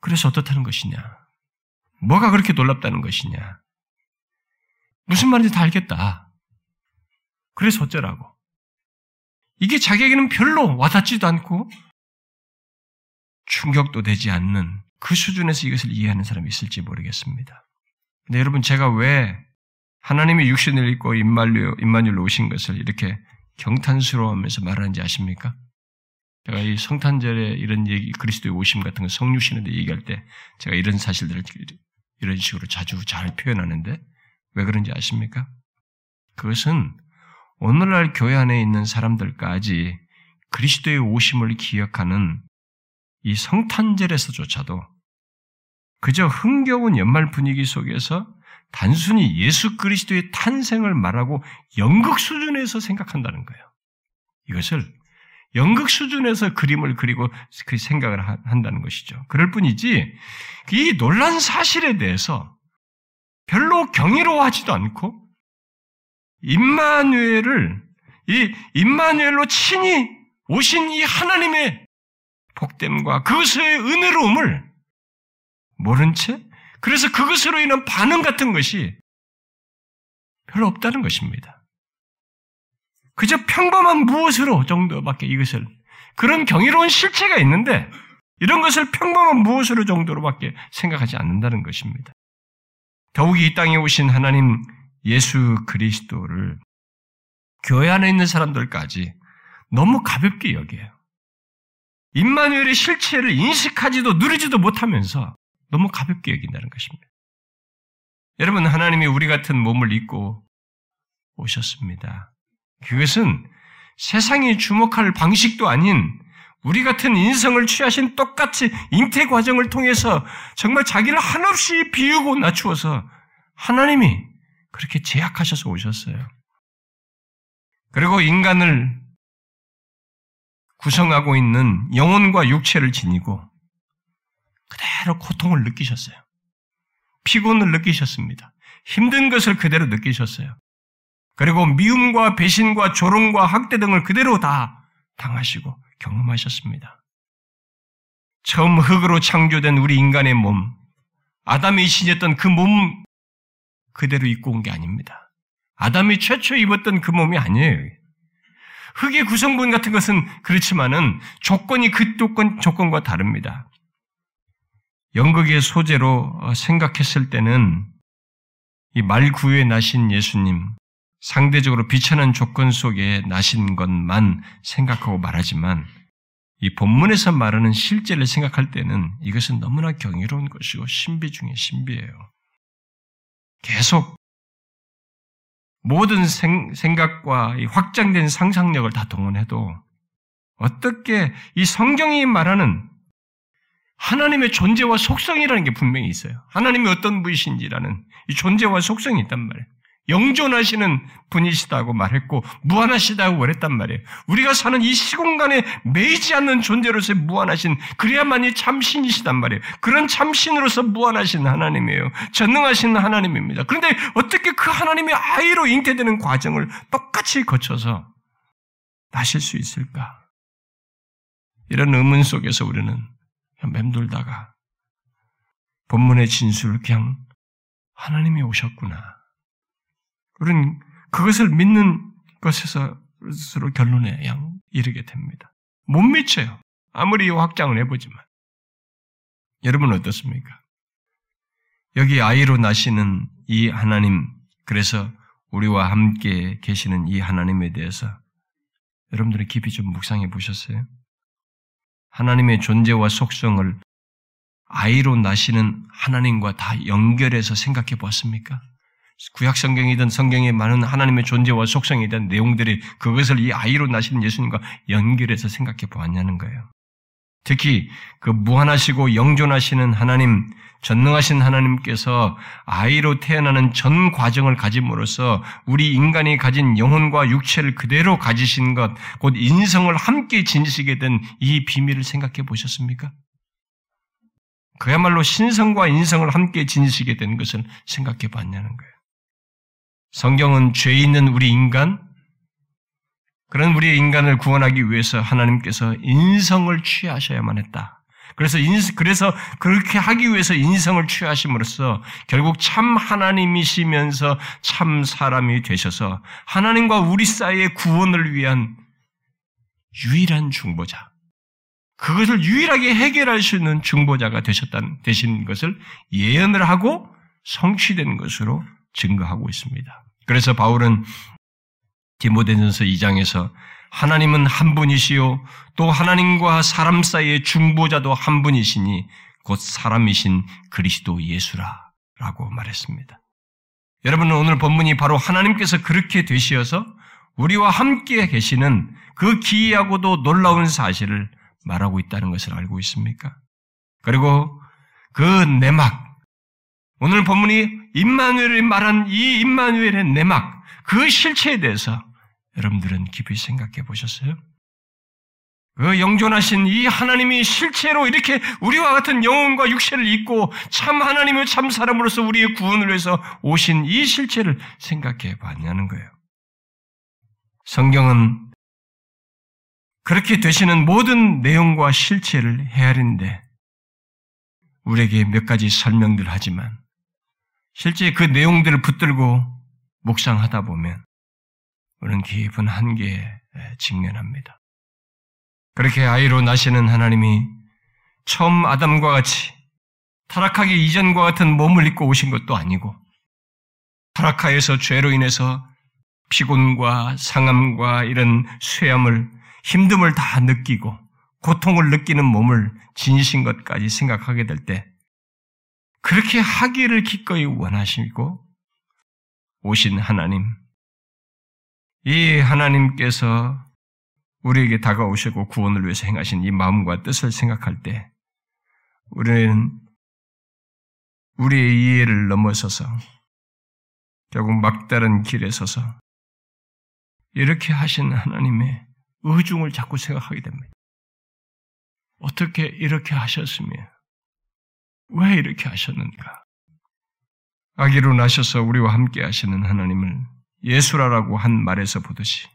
그래서 어떻다는 것이냐? 뭐가 그렇게 놀랍다는 것이냐? 무슨 말인지 다 알겠다. 그래서 어쩌라고. 이게 자기에게는 별로 와닿지도 않고 충격도 되지 않는 그 수준에서 이것을 이해하는 사람이 있을지 모르겠습니다. 근데 여러분 제가 왜 하나님이 육신을 입고 임말로, 임마누엘로 오신 것을 이렇게 경탄스러워하면서 말하는지 아십니까? 제가 이 성탄절에 이런 얘기, 그리스도의 오심 같은 거 성육신에 얘기할 때 제가 이런 사실들을 이런 식으로 자주 잘 표현하는데 왜 그런지 아십니까? 그것은 오늘날 교회 안에 있는 사람들까지 그리스도의 오심을 기억하는 이 성탄절에서조차도 그저 흥겨운 연말 분위기 속에서 단순히 예수 그리스도의 탄생을 말하고 연극 수준에서 생각한다는 거예요. 이것을 연극 수준에서 그림을 그리고 그 생각을 한다는 것이죠. 그럴 뿐이지 이 놀란 사실에 대해서 별로 경이로워하지도 않고 임마누엘을 이 임마누엘로 친히 오신 이 하나님의 복됨과 그것의 은혜로움을 모른 채 그래서 그것으로 인한 반응 같은 것이 별로 없다는 것입니다. 그저 평범한 무엇으로 정도밖에 이것을 그런 경이로운 실체가 있는데 이런 것을 평범한 무엇으로 정도로밖에 생각하지 않는다는 것입니다. 더욱이 이 땅에 오신 하나님 예수 그리스도를 교회 안에 있는 사람들까지 너무 가볍게 여겨요. 임마누엘의 실체를 인식하지도 누리지도 못하면서 너무 가볍게 여긴다는 것입니다. 여러분, 하나님이 우리 같은 몸을 입고 오셨습니다. 그것은 세상이 주목할 방식도 아닌 우리 같은 인성을 취하신 똑같이 잉태 과정을 통해서 정말 자기를 한없이 비우고 낮추어서 하나님이 그렇게 제약하셔서 오셨어요. 그리고 인간을 구성하고 있는 영혼과 육체를 지니고 그대로 고통을 느끼셨어요. 피곤을 느끼셨습니다. 힘든 것을 그대로 느끼셨어요. 그리고 미움과 배신과 조롱과 학대 등을 그대로 다 당하시고 경험하셨습니다. 처음 흙으로 창조된 우리 인간의 몸, 아담이 신했던 그 몸 그대로 입고 온 게 아닙니다. 아담이 최초 입었던 그 몸이 아니에요. 흙의 구성분 같은 것은 그렇지만은 조건이 그 조건, 조건과 다릅니다. 연극의 소재로 어, 생각했을 때는 이 말구유에 나신 예수님, 상대적으로 비천한 조건 속에 나신 것만 생각하고 말하지만 이 본문에서 말하는 실제를 생각할 때는 이것은 너무나 경이로운 것이고 신비 중의 신비예요. 계속 모든 생, 각과 확장된 상상력을 다 동원해도 어떻게 이 성경이 말하는 하나님의 존재와 속성이라는 게 분명히 있어요. 하나님이 어떤 분이신지라는 이 존재와 속성이 있단 말이에요. 영존하시는 분이시다고 말했고 무한하시다고 말했단 말이에요. 우리가 사는 이 시공간에 매이지 않는 존재로서의 무한하신 그래야만이 참신이시단 말이에요. 그런 참신으로서 무한하신 하나님이에요. 전능하신 하나님입니다. 그런데 어떻게 그 하나님의 아이로 잉태되는 과정을 똑같이 거쳐서 나실 수 있을까? 이런 의문 속에서 우리는 맴돌다가 본문의 진술을 그냥 하나님이 오셨구나. 우리는 그것을 믿는 것에서 스스로 결론에 양 이르게 됩니다. 못 미쳐요. 아무리 확장을 해보지만. 여러분 어떻습니까? 여기 아이로 나시는 이 하나님, 그래서 우리와 함께 계시는 이 하나님에 대해서 여러분들이 깊이 좀 묵상해 보셨어요? 하나님의 존재와 속성을 아이로 나시는 하나님과 다 연결해서 생각해 보았습니까? 구약 성경이든 성경에 많은 하나님의 존재와 속성에 대한 내용들이 그것을 이 아이로 나시는 예수님과 연결해서 생각해 보았냐는 거예요. 특히 그 무한하시고 영존하시는 하나님, 전능하신 하나님께서 아이로 태어나는 전 과정을 가짐으로써 우리 인간이 가진 영혼과 육체를 그대로 가지신 것, 곧 인성을 함께 지니시게 된 이 비밀을 생각해 보셨습니까? 그야말로 신성과 인성을 함께 지니시게 된 것을 생각해 봤냐는 거예요. 성경은 죄 있는 우리 인간, 그런 우리 인간을 구원하기 위해서 하나님께서 인성을 취하셔야만 했다. 그래서 인, 그래서 그렇게 하기 위해서 인성을 취하심으로써 결국 참 하나님이시면서 참 사람이 되셔서 하나님과 우리 사이의 구원을 위한 유일한 중보자. 그것을 유일하게 해결할 수 있는 중보자가 되셨다는, 되신 것을 예언을 하고 성취된 것으로 증거하고 있습니다. 그래서 바울은 디모데전서 2장에서 하나님은 한 분이시요 또 하나님과 사람 사이의 중보자도 한 분이시니 곧 사람이신 그리스도 예수라라고 말했습니다. 여러분은 오늘 본문이 바로 하나님께서 그렇게 되시어서 우리와 함께 계시는 그 기이하고도 놀라운 사실을 말하고 있다는 것을 알고 있습니까? 그리고 그 내막, 오늘 본문이 임마누엘이 말한 이 임마누엘의 내막, 그 실체에 대해서 여러분들은 깊이 생각해 보셨어요? 그 영존하신 이 하나님이 실체로 이렇게 우리와 같은 영혼과 육체를 입고 참 하나님의 참 사람으로서 우리의 구원을 위해서 오신 이 실체를 생각해 봤냐는 거예요. 성경은 그렇게 되시는 모든 내용과 실체를 헤아리는데 우리에게 몇 가지 설명들 하지만 실제 그 내용들을 붙들고 묵상하다 보면 우리는 깊은 한계에 직면합니다. 그렇게 아이로 나시는 하나님이 처음 아담과 같이 타락하기 이전과 같은 몸을 입고 오신 것도 아니고 타락하여서 죄로 인해서 피곤과 상함과 이런 쇠함을 힘듦을 다 느끼고 고통을 느끼는 몸을 지니신 것까지 생각하게 될 때 그렇게 하기를 기꺼이 원하시고 오신 하나님 이 하나님께서 우리에게 다가오시고 구원을 위해서 행하신 이 마음과 뜻을 생각할 때 우리는 우리의 이해를 넘어서서 결국 막다른 길에 서서 이렇게 하신 하나님의 의중을 자꾸 생각하게 됩니다. 어떻게 이렇게 하셨으며 왜 이렇게 하셨는가? 아기로 나셔서 우리와 함께 하시는 하나님을 예수라라고 한 말에서 보듯이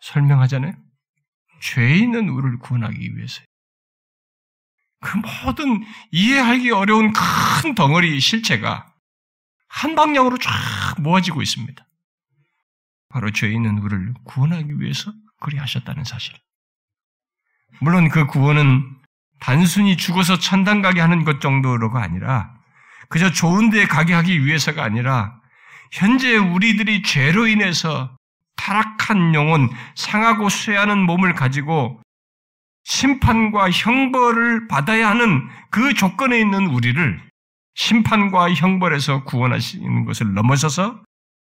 설명하잖아요. 죄 있는 우리를 구원하기 위해서. 그 모든 이해하기 어려운 큰 덩어리 실체가 한 방향으로 쫙 모아지고 있습니다. 바로 죄 있는 우리를 구원하기 위해서 그리 하셨다는 사실. 물론 그 구원은 단순히 죽어서 천당 가게 하는 것 정도로가 아니라 그저 좋은 데 가게 하기 위해서가 아니라 현재 우리들이 죄로 인해서 타락한 영혼, 상하고 쇠하는 몸을 가지고 심판과 형벌을 받아야 하는 그 조건에 있는 우리를 심판과 형벌에서 구원하시는 것을 넘어서서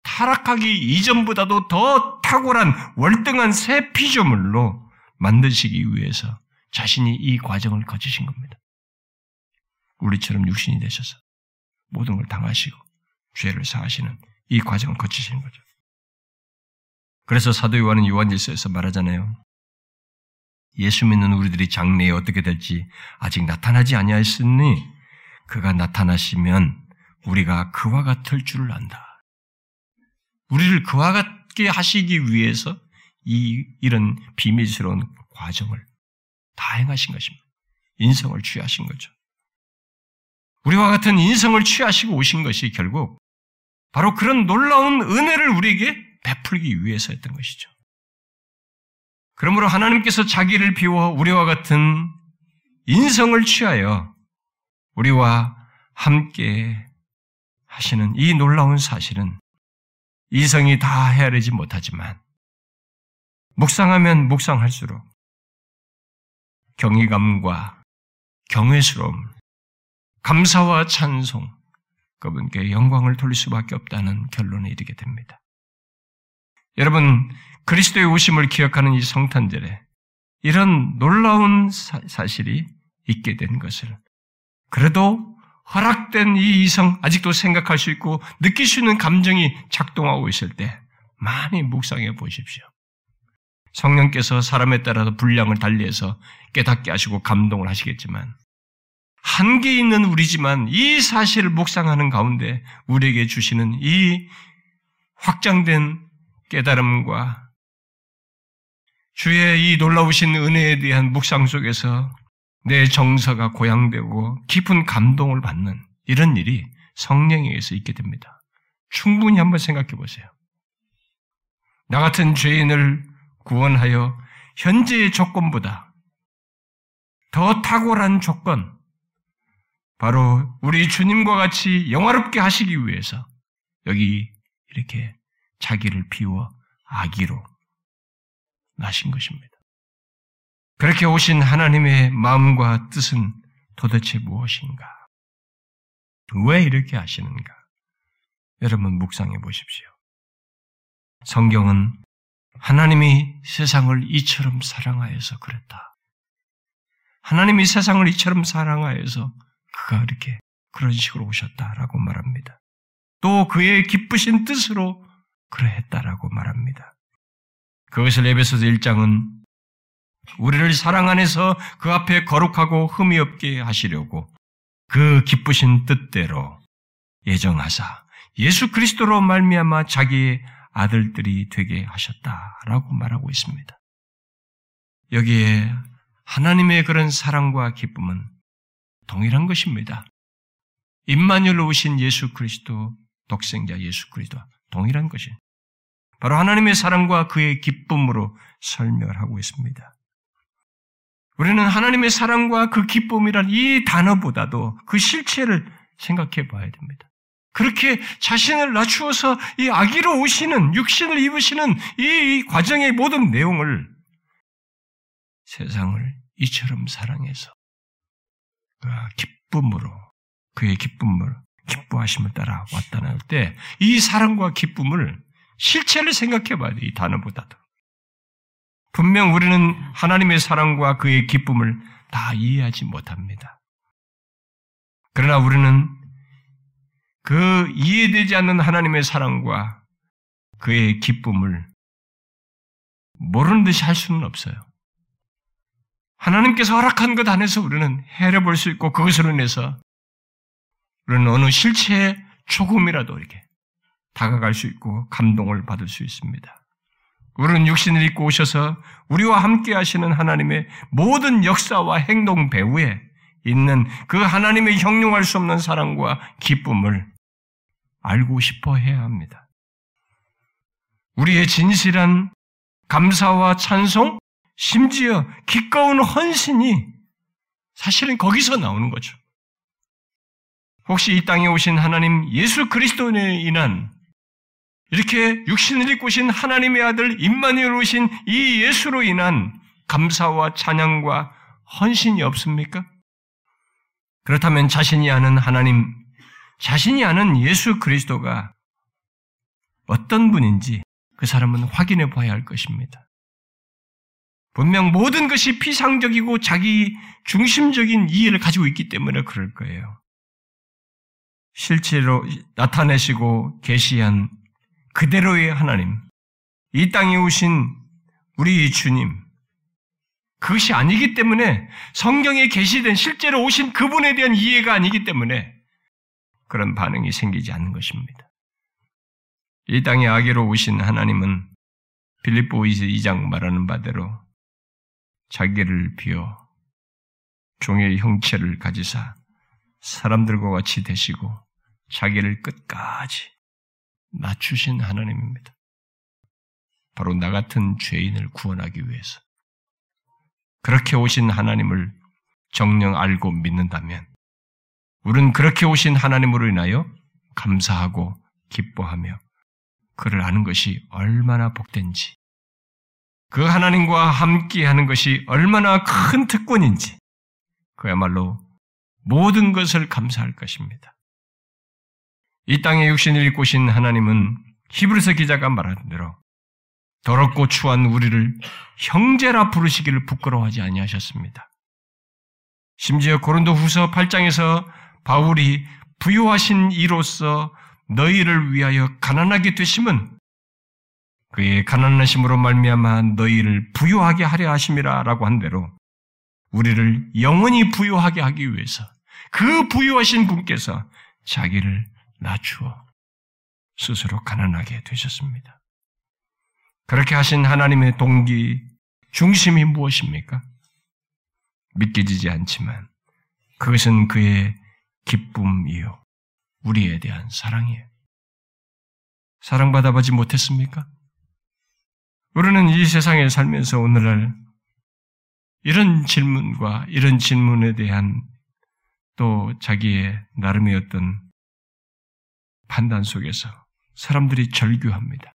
타락하기 이전보다도 더 탁월한 월등한 새 피조물로 만드시기 위해서 자신이 이 과정을 거치신 겁니다. 우리처럼 육신이 되셔서 모든 걸 당하시고 죄를 사하시는 이 과정을 거치시는 거죠. 그래서 사도 요한은 요한일서에서 말하잖아요. 예수 믿는 우리들이 장래에 어떻게 될지 아직 나타나지 아니하였으니 그가 나타나시면 우리가 그와 같을 줄을 안다. 우리를 그와 같게 하시기 위해서 이 이런 비밀스러운 과정을 다 행하신 것입니다. 인성을 취하신 거죠. 우리와 같은 인성을 취하시고 오신 것이 결국 바로 그런 놀라운 은혜를 우리에게 베풀기 위해서였던 것이죠. 그러므로 하나님께서 자기를 비워 우리와 같은 인성을 취하여 우리와 함께 하시는 이 놀라운 사실은 이성이 다 헤아리지 못하지만 묵상하면 묵상할수록 경이감과 경외스러움, 감사와 찬송, 그분께 영광을 돌릴 수밖에 없다는 결론에 이르게 됩니다. 여러분, 그리스도의 오심을 기억하는 이 성탄절에 이런 놀라운 사, 실이 있게 된 것을 그래도 허락된 이 이성 아직도 생각할 수 있고 느낄 수 있는 감정이 작동하고 있을 때 많이 묵상해 보십시오. 성령께서 사람에 따라서 분량을 달리해서 깨닫게 하시고 감동을 하시겠지만 한계 있는 우리지만 이 사실을 묵상하는 가운데 우리에게 주시는 이 확장된 깨달음과 주의 이 놀라우신 은혜에 대한 묵상 속에서 내 정서가 고양되고 깊은 감동을 받는 이런 일이 성령에 의해서 있게 됩니다. 충분히 한번 생각해 보세요. 나 같은 죄인을 구원하여 현재의 조건보다 더 탁월한 조건, 바로 우리 주님과 같이 영화롭게 하시기 위해서 여기 이렇게 자기를 비워 아기로 나신 것입니다. 그렇게 오신 하나님의 마음과 뜻은 도대체 무엇인가? 왜 이렇게 하시는가? 여러분 묵상해 보십시오. 성경은 하나님이 세상을 이처럼 사랑하여서 그랬다. 하나님이 세상을 이처럼 사랑하여서 그가 이렇게 그런 식으로 오셨다라고 말합니다. 또 그의 기쁘신 뜻으로 그러했다라고 말합니다. 그것을 에베소서 1장은 우리를 사랑 안에서 그 앞에 거룩하고 흠이 없게 하시려고 그 기쁘신 뜻대로 예정하사 예수 그리스도로 말미암아 자기의 아들들이 되게 하셨다라고 말하고 있습니다. 여기에 하나님의 그런 사랑과 기쁨은 동일한 것입니다. 임마누엘로 오신 예수 그리스도 독생자 예수 그리스도 동일한 것이 바로 하나님의 사랑과 그의 기쁨으로 설명을 하고 있습니다. 우리는 하나님의 사랑과 그 기쁨이란 이 단어보다도 그 실체를 생각해 봐야 됩니다. 그렇게 자신을 낮추어서 이 아기로 오시는 육신을 입으시는 이 과정의 모든 내용을 세상을 이처럼 사랑해서 그 기쁨으로 그의 기쁨을 기뻐하심을 따라 왔다는 할 때 이 사랑과 기쁨을 실체를 생각해 봐야 돼, 이 단어보다도. 분명 우리는 하나님의 사랑과 그의 기쁨을 다 이해하지 못합니다. 그러나 우리는 그 이해되지 않는 하나님의 사랑과 그의 기쁨을 모르는 듯이 할 수는 없어요. 하나님께서 허락한 것 안에서 우리는 해려볼 수 있고 그것으로 인해서 우리는 어느 실체에 조금이라도 이렇게 다가갈 수 있고 감동을 받을 수 있습니다. 우리는 육신을 입고 오셔서 우리와 함께 하시는 하나님의 모든 역사와 행동 배후에 있는 그 하나님의 형용할 수 없는 사랑과 기쁨을 알고 싶어 해야 합니다. 우리의 진실한 감사와 찬송, 심지어 기꺼운 헌신이 사실은 거기서 나오는 거죠. 혹시 이 땅에 오신 하나님 예수 그리스도에 인한 이렇게 육신을 입고 오신 하나님의 아들 임마누엘 오신 이 예수로 인한 감사와 찬양과 헌신이 없습니까? 그렇다면 자신이 아는 하나님, 자신이 아는 예수 그리스도가 어떤 분인지 그 사람은 확인해 봐야 할 것입니다. 분명 모든 것이 피상적이고 자기 중심적인 이해를 가지고 있기 때문에 그럴 거예요. 실제로 나타내시고 계시한 그대로의 하나님, 이 땅에 오신 우리 주님, 그것이 아니기 때문에 성경에 계시된 실제로 오신 그분에 대한 이해가 아니기 때문에 그런 반응이 생기지 않는 것입니다. 이 땅에 아기로 오신 하나님은 빌립보 2장 말하는 바대로 자기를 비워 종의 형체를 가지사 사람들과 같이 되시고 자기를 끝까지 낮추신 하나님입니다. 바로 나 같은 죄인을 구원하기 위해서. 그렇게 오신 하나님을 정령 알고 믿는다면, 우리는 그렇게 오신 하나님으로 인하여 감사하고 기뻐하며 그를 아는 것이 얼마나 복된지, 그 하나님과 함께 하는 것이 얼마나 큰 특권인지, 그야말로 모든 것을 감사할 것입니다. 이 땅에 육신을 입고 오신 하나님은 히브리서 기자가 말한 대로 더럽고 추한 우리를 형제라 부르시기를 부끄러워하지 아니하셨습니다. 심지어 고린도 후서 8장에서 바울이 부유하신 이로써 너희를 위하여 가난하게 되심은 그의 가난하심으로 말미암아 너희를 부유하게 하려 하심이라라고 한 대로 우리를 영원히 부유하게 하기 위해서 그 부유하신 분께서 자기를 낮추어 스스로 가난하게 되셨습니다. 그렇게 하신 하나님의 동기, 중심이 무엇입니까? 믿기지지 않지만 그것은 그의 기쁨이요. 우리에 대한 사랑이에요. 사랑받아보지 못했습니까? 우리는 이 세상에 살면서 오늘날 이런 질문과 이런 질문에 대한 또 자기의 나름의 어떤 판단 속에서 사람들이 절규합니다.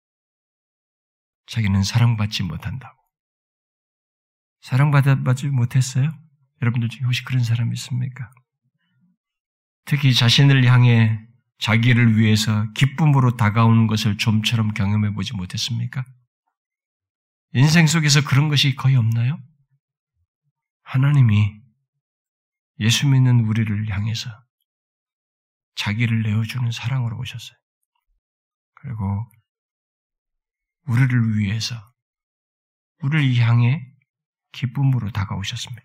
자기는 사랑받지 못한다고. 사랑받지 못했어요? 여러분들 중에 혹시 그런 사람 있습니까? 특히 자신을 향해 자기를 위해서 기쁨으로 다가오는 것을 좀처럼 경험해 보지 못했습니까? 인생 속에서 그런 것이 거의 없나요? 하나님이 예수 믿는 우리를 향해서 자기를 내어주는 사랑으로 오셨어요. 그리고 우리를 위해서 우리를 향해 기쁨으로 다가오셨습니다.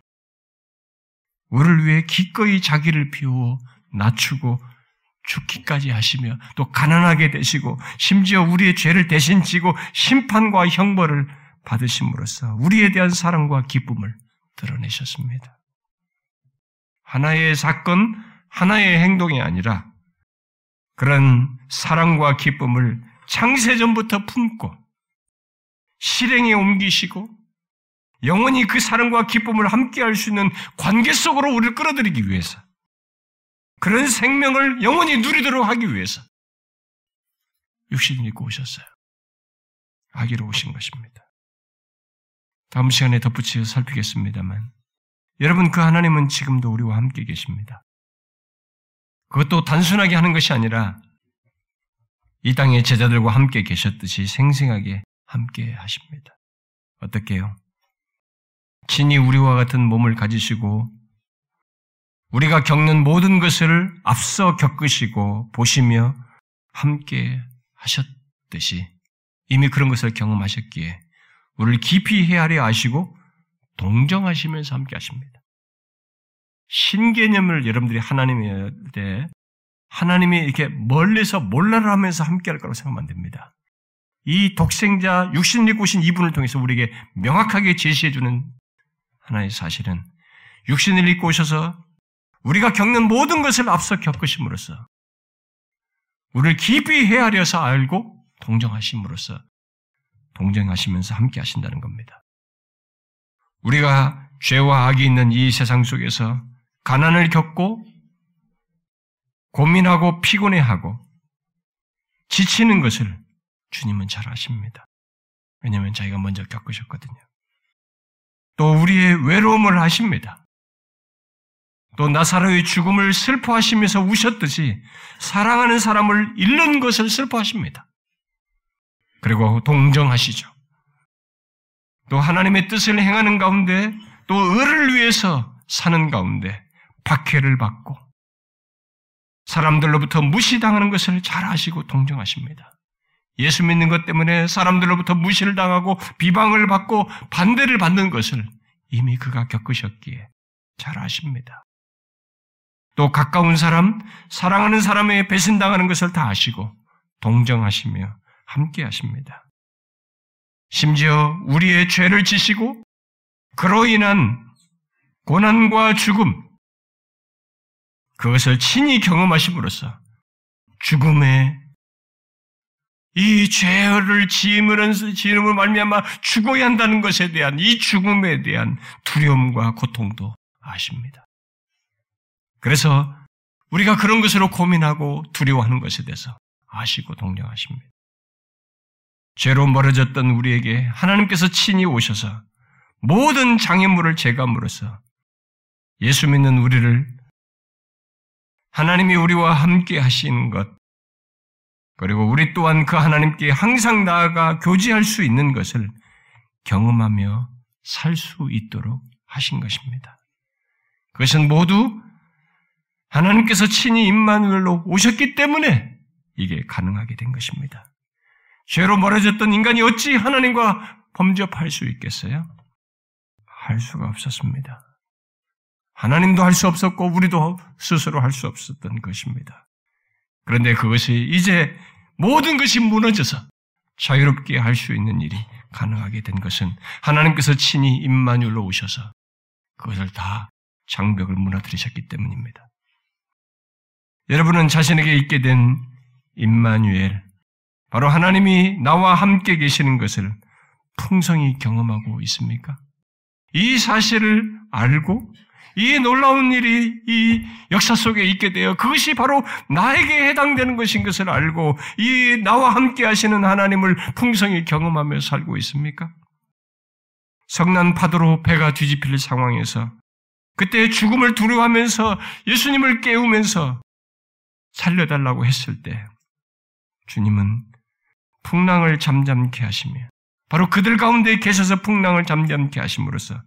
우리를 위해 기꺼이 자기를 비워 낮추고 죽기까지 하시며 또 가난하게 되시고 심지어 우리의 죄를 대신 지고 심판과 형벌을 받으심으로써 우리에 대한 사랑과 기쁨을 드러내셨습니다. 하나의 사건, 하나의 행동이 아니라 그런 사랑과 기쁨을 창세전부터 품고 실행에 옮기시고 영원히 그 사랑과 기쁨을 함께 할 수 있는 관계 속으로 우리를 끌어들이기 위해서 그런 생명을 영원히 누리도록 하기 위해서 육신을 입고 오셨어요. 아기로 오신 것입니다. 다음 시간에 덧붙여 살피겠습니다만 여러분 그 하나님은 지금도 우리와 함께 계십니다. 그것도 단순하게 하는 것이 아니라 이 땅의 제자들과 함께 계셨듯이 생생하게 함께 하십니다. 어떻게요? 친히 우리와 같은 몸을 가지시고 우리가 겪는 모든 것을 앞서 겪으시고 보시며 함께 하셨듯이 이미 그런 것을 경험하셨기에 우리를 깊이 헤아려 아시고 동정하시면서 함께 하십니다. 신개념을 여러분들이 하나님에 대해 하나님이 이렇게 멀리서 몰라를 하면서 함께 할 거라고 생각하면 안 됩니다. 이 독생자 육신을 입고 오신 이분을 통해서 우리에게 명확하게 제시해주는 하나의 사실은 육신을 입고 오셔서 우리가 겪는 모든 것을 앞서 겪으심으로써 우리를 깊이 헤아려서 알고 동정하심으로써 동정하시면서 함께 하신다는 겁니다. 우리가 죄와 악이 있는 이 세상 속에서 가난을 겪고 고민하고 피곤해하고 지치는 것을 주님은 잘 아십니다. 왜냐하면 자기가 먼저 겪으셨거든요. 또 우리의 외로움을 아십니다. 또 나사로의 죽음을 슬퍼하시면서 우셨듯이 사랑하는 사람을 잃는 것을 슬퍼하십니다. 그리고 동정하시죠. 또 하나님의 뜻을 행하는 가운데 또 을을 위해서 사는 가운데 박해를 받고 사람들로부터 무시당하는 것을 잘 아시고 동정하십니다. 예수 믿는 것 때문에 사람들로부터 무시를 당하고 비방을 받고 반대를 받는 것을 이미 그가 겪으셨기에 잘 아십니다. 또 가까운 사람, 사랑하는 사람의 배신당하는 것을 다 아시고 동정하시며 함께 하십니다. 심지어 우리의 죄를 지시고 그로 인한 고난과 죽음, 그것을 친히 경험하심으로써 죽음의 이 죄를 지으면서 지음을 말미암아 죽어야 한다는 것에 대한 이 죽음에 대한 두려움과 고통도 아십니다. 그래서 우리가 그런 것으로 고민하고 두려워하는 것에 대해서 아시고 동정하십니다. 죄로 멀어졌던 우리에게 하나님께서 친히 오셔서 모든 장애물을 제감으로써 예수 믿는 우리를 하나님이 우리와 함께 하시는 것, 그리고 우리 또한 그 하나님께 항상 나아가 교제할 수 있는 것을 경험하며 살 수 있도록 하신 것입니다. 그것은 모두 하나님께서 친히 임마누엘로 오셨기 때문에 이게 가능하게 된 것입니다. 죄로 멀어졌던 인간이 어찌 하나님과 범접할 수 있겠어요? 할 수가 없었습니다. 하나님도 할 수 없었고 우리도 스스로 할 수 없었던 것입니다. 그런데 그것이 이제 모든 것이 무너져서 자유롭게 할 수 있는 일이 가능하게 된 것은 하나님께서 친히 임마누엘로 오셔서 그것을 다 장벽을 무너뜨리셨기 때문입니다. 여러분은 자신에게 있게 된 임마누엘, 바로 하나님이 나와 함께 계시는 것을 풍성히 경험하고 있습니까? 이 사실을 알고 이 놀라운 일이 이 역사 속에 있게 되어 그것이 바로 나에게 해당되는 것인 것을 알고 이 나와 함께 하시는 하나님을 풍성히 경험하며 살고 있습니까? 성난 파도로 배가 뒤집힐 상황에서 그때 죽음을 두려워하면서 예수님을 깨우면서 살려달라고 했을 때 주님은 풍랑을 잠잠케 하시며 바로 그들 가운데 계셔서 풍랑을 잠잠케 하심으로써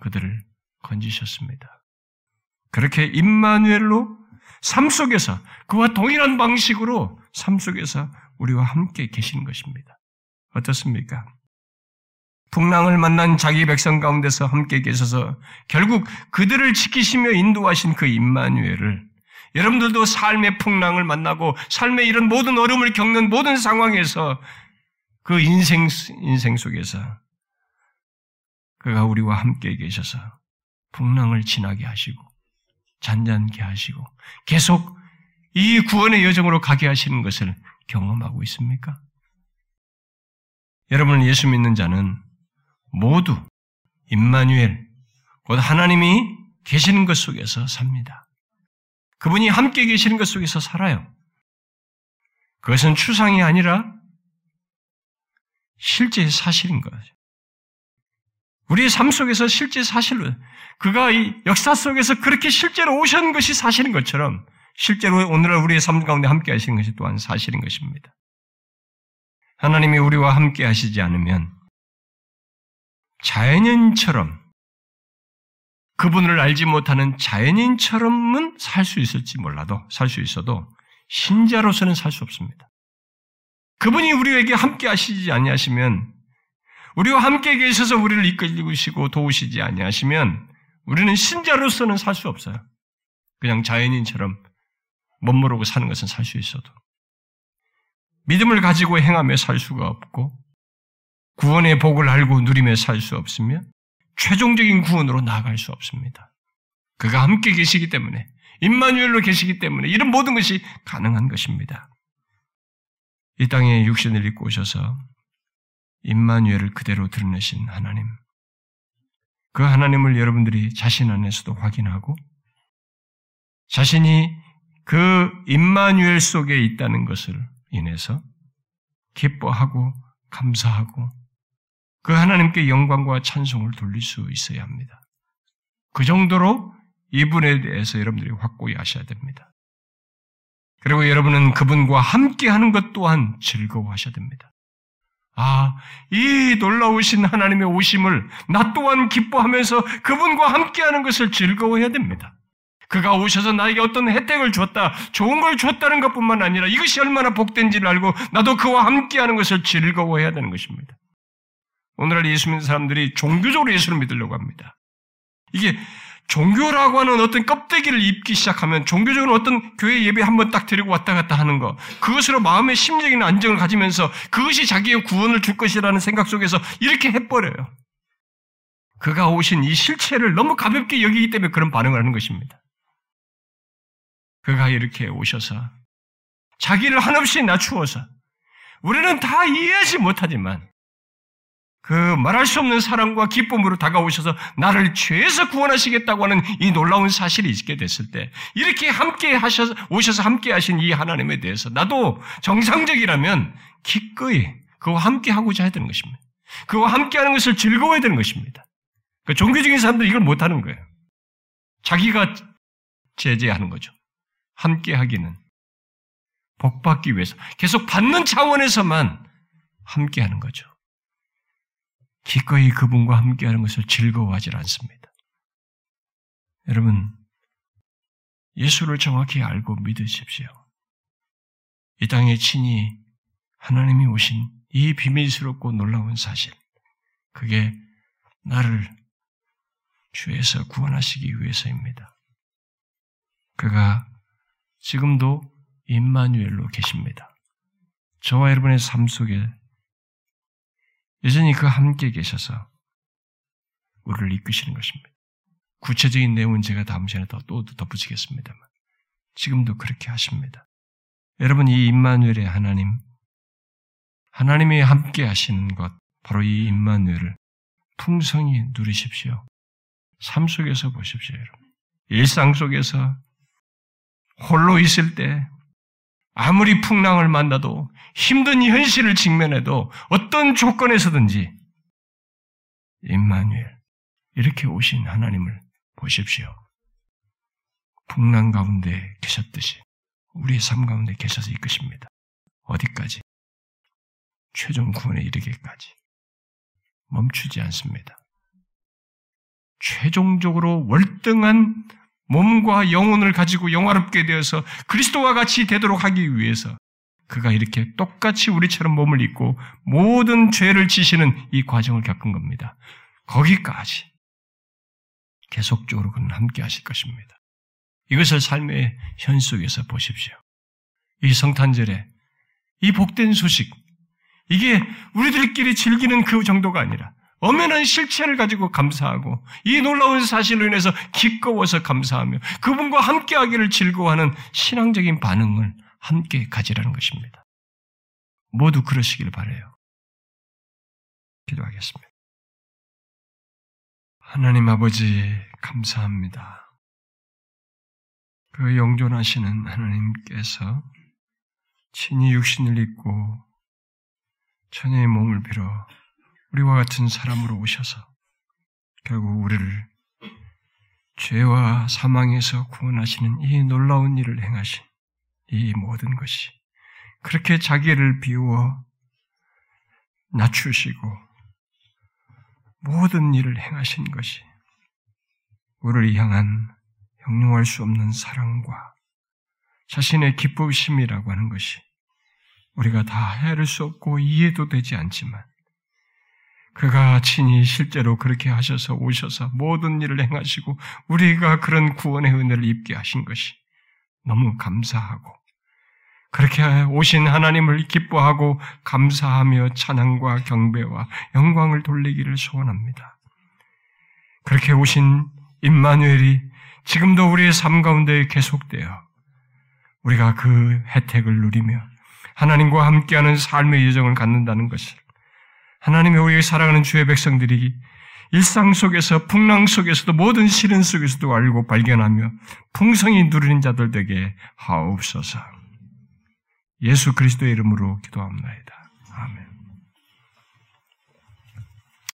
그들을 건지셨습니다. 그렇게 임마누엘로 삶 속에서 그와 동일한 방식으로 삶 속에서 우리와 함께 계신 것입니다. 어떻습니까? 풍랑을 만난 자기 백성 가운데서 함께 계셔서 결국 그들을 지키시며 인도하신 그 임마누엘을 여러분들도 삶의 풍랑을 만나고 삶의 이런 모든 어려움을 겪는 모든 상황에서 그 인생 인생 속에서 그가 우리와 함께 계셔서 풍랑을 지나게 하시고 잔잔케 하시고 계속 이 구원의 여정으로 가게 하시는 것을 경험하고 있습니까? 여러분 예수 믿는 자는 모두 임마누엘 곧 하나님이 계시는 것 속에서 삽니다. 그분이 함께 계시는 것 속에서 살아요. 그것은 추상이 아니라 실제 사실인 거죠. 우리의 삶 속에서 실제 사실로 그가 이 역사 속에서 그렇게 실제로 오신 것이 사실인 것처럼 실제로 오늘날 우리의 삶 가운데 함께 하시는 것이 또한 사실인 것입니다. 하나님이 우리와 함께 하시지 않으면 자연인처럼 그분을 알지 못하는 자연인처럼은 살 수 있을지 몰라도 살 수 있어도 신자로서는 살 수 없습니다. 그분이 우리에게 함께 하시지 아니하시면 우리와 함께 계셔서 우리를 이끌리시고 도우시지 아니하시면 우리는 신자로서는 살 수 없어요. 그냥 자연인처럼 멋모르고 사는 것은 살 수 있어도. 믿음을 가지고 행하며 살 수가 없고 구원의 복을 알고 누리며 살 수 없으면 최종적인 구원으로 나아갈 수 없습니다. 그가 함께 계시기 때문에 임마누엘로 계시기 때문에 이런 모든 것이 가능한 것입니다. 이 땅에 육신을 입고 오셔서 임마누엘을 그대로 드러내신 하나님. 그 하나님을 여러분들이 자신 안에서도 확인하고 자신이 그 임마누엘 속에 있다는 것을 인해서 기뻐하고 감사하고 그 하나님께 영광과 찬송을 돌릴 수 있어야 합니다. 그 정도로 이분에 대해서 여러분들이 확고히 아셔야 됩니다. 그리고 여러분은 그분과 함께 하는 것 또한 즐거워하셔야 됩니다. 아, 이 놀라우신 하나님의 오심을 나 또한 기뻐하면서 그분과 함께 하는 것을 즐거워해야 됩니다. 그가 오셔서 나에게 어떤 혜택을 줬다, 좋은 걸 줬다는 것 뿐만 아니라 이것이 얼마나 복된지를 알고 나도 그와 함께 하는 것을 즐거워해야 되는 것입니다. 오늘날 예수 믿는 사람들이 종교적으로 예수를 믿으려고 합니다. 이게 종교라고 하는 어떤 껍데기를 입기 시작하면 종교적으로 어떤 교회 예배 한번 딱 데리고 왔다 갔다 하는 거 그것으로 마음의 심적인 안정을 가지면서 그것이 자기의 구원을 줄 것이라는 생각 속에서 이렇게 해버려요. 그가 오신 이 실체를 너무 가볍게 여기기 때문에 그런 반응을 하는 것입니다. 그가 이렇게 오셔서 자기를 한없이 낮추어서 우리는 다 이해하지 못하지만 그 말할 수 없는 사랑과 기쁨으로 다가오셔서 나를 죄에서 구원하시겠다고 하는 이 놀라운 사실이 있게 됐을 때 이렇게 함께 하셔서 오셔서 함께 하신 이 하나님에 대해서 나도 정상적이라면 기꺼이 그와 함께 하고자 해야 되는 것입니다. 그와 함께 하는 것을 즐거워야 되는 것입니다. 그 종교적인 사람들이 이걸 못 하는 거예요. 자기가 제재하는 거죠. 함께 하기는 복 받기 위해서 계속 받는 차원에서만 함께 하는 거죠. 기꺼이 그분과 함께하는 것을 즐거워하지 않습니다. 여러분, 예수를 정확히 알고 믿으십시오. 이 땅에 친히 하나님이 오신 이 비밀스럽고 놀라운 사실, 그게 나를 주에서 구원하시기 위해서입니다. 그가 지금도 임마누엘로 계십니다. 저와 여러분의 삶 속에 여전히 그 함께 계셔서 우리를 이끄시는 것입니다. 구체적인 내용은 제가 다음 시간에 또 덧붙이겠습니다만 지금도 그렇게 하십니다. 여러분 이 임마누엘의 하나님 하나님이 함께 하시는 것 바로 이 임마누엘을 풍성히 누리십시오. 삶 속에서 보십시오, 여러분. 일상 속에서 홀로 있을 때 아무리 풍랑을 만나도 힘든 현실을 직면해도 어떤 조건에서든지 임마누엘 이렇게 오신 하나님을 보십시오. 풍랑 가운데 계셨듯이 우리의 삶 가운데 계셔서 이끄십니다. 어디까지? 최종 구원에 이르기까지 멈추지 않습니다. 최종적으로 월등한 몸과 영혼을 가지고 영화롭게 되어서 그리스도와 같이 되도록 하기 위해서 그가 이렇게 똑같이 우리처럼 몸을 입고 모든 죄를 지시는 이 과정을 겪은 겁니다. 거기까지 계속적으로 그는 함께 하실 것입니다. 이것을 삶의 현 속에서 보십시오. 이 성탄절에 이 복된 소식, 이게 우리들끼리 즐기는 그 정도가 아니라 엄연한 실체를 가지고 감사하고 이 놀라운 사실로 인해서 기꺼워서 감사하며 그분과 함께하기를 즐거워하는 신앙적인 반응을 함께 가지라는 것입니다. 모두 그러시길 바래요. 기도하겠습니다. 하나님 아버지 감사합니다. 그 영존하시는 하나님께서 친히 육신을 입고 천의 몸을 빌어 우리와 같은 사람으로 오셔서 결국 우리를 죄와 사망에서 구원하시는 이 놀라운 일을 행하신 이 모든 것이 그렇게 자기를 비워 낮추시고 모든 일을 행하신 것이 우리를 향한 형용할 수 없는 사랑과 자신의 기쁘심이라고 하는 것이 우리가 다 헤아릴 수 없고 이해도 되지 않지만 그가 친히 실제로 그렇게 하셔서 오셔서 모든 일을 행하시고 우리가 그런 구원의 은혜를 입게 하신 것이 너무 감사하고 그렇게 오신 하나님을 기뻐하고 감사하며 찬양과 경배와 영광을 돌리기를 소원합니다. 그렇게 오신 임마누엘이 지금도 우리의 삶 가운데 계속되어 우리가 그 혜택을 누리며 하나님과 함께하는 삶의 여정을 갖는다는 것을 하나님의 우리의 사랑하는 주의 백성들이 일상 속에서 풍랑 속에서도 모든 시련 속에서도 알고 발견하며 풍성히 누리는 자들 되게 하옵소서. 예수 그리스도의 이름으로 기도합니다.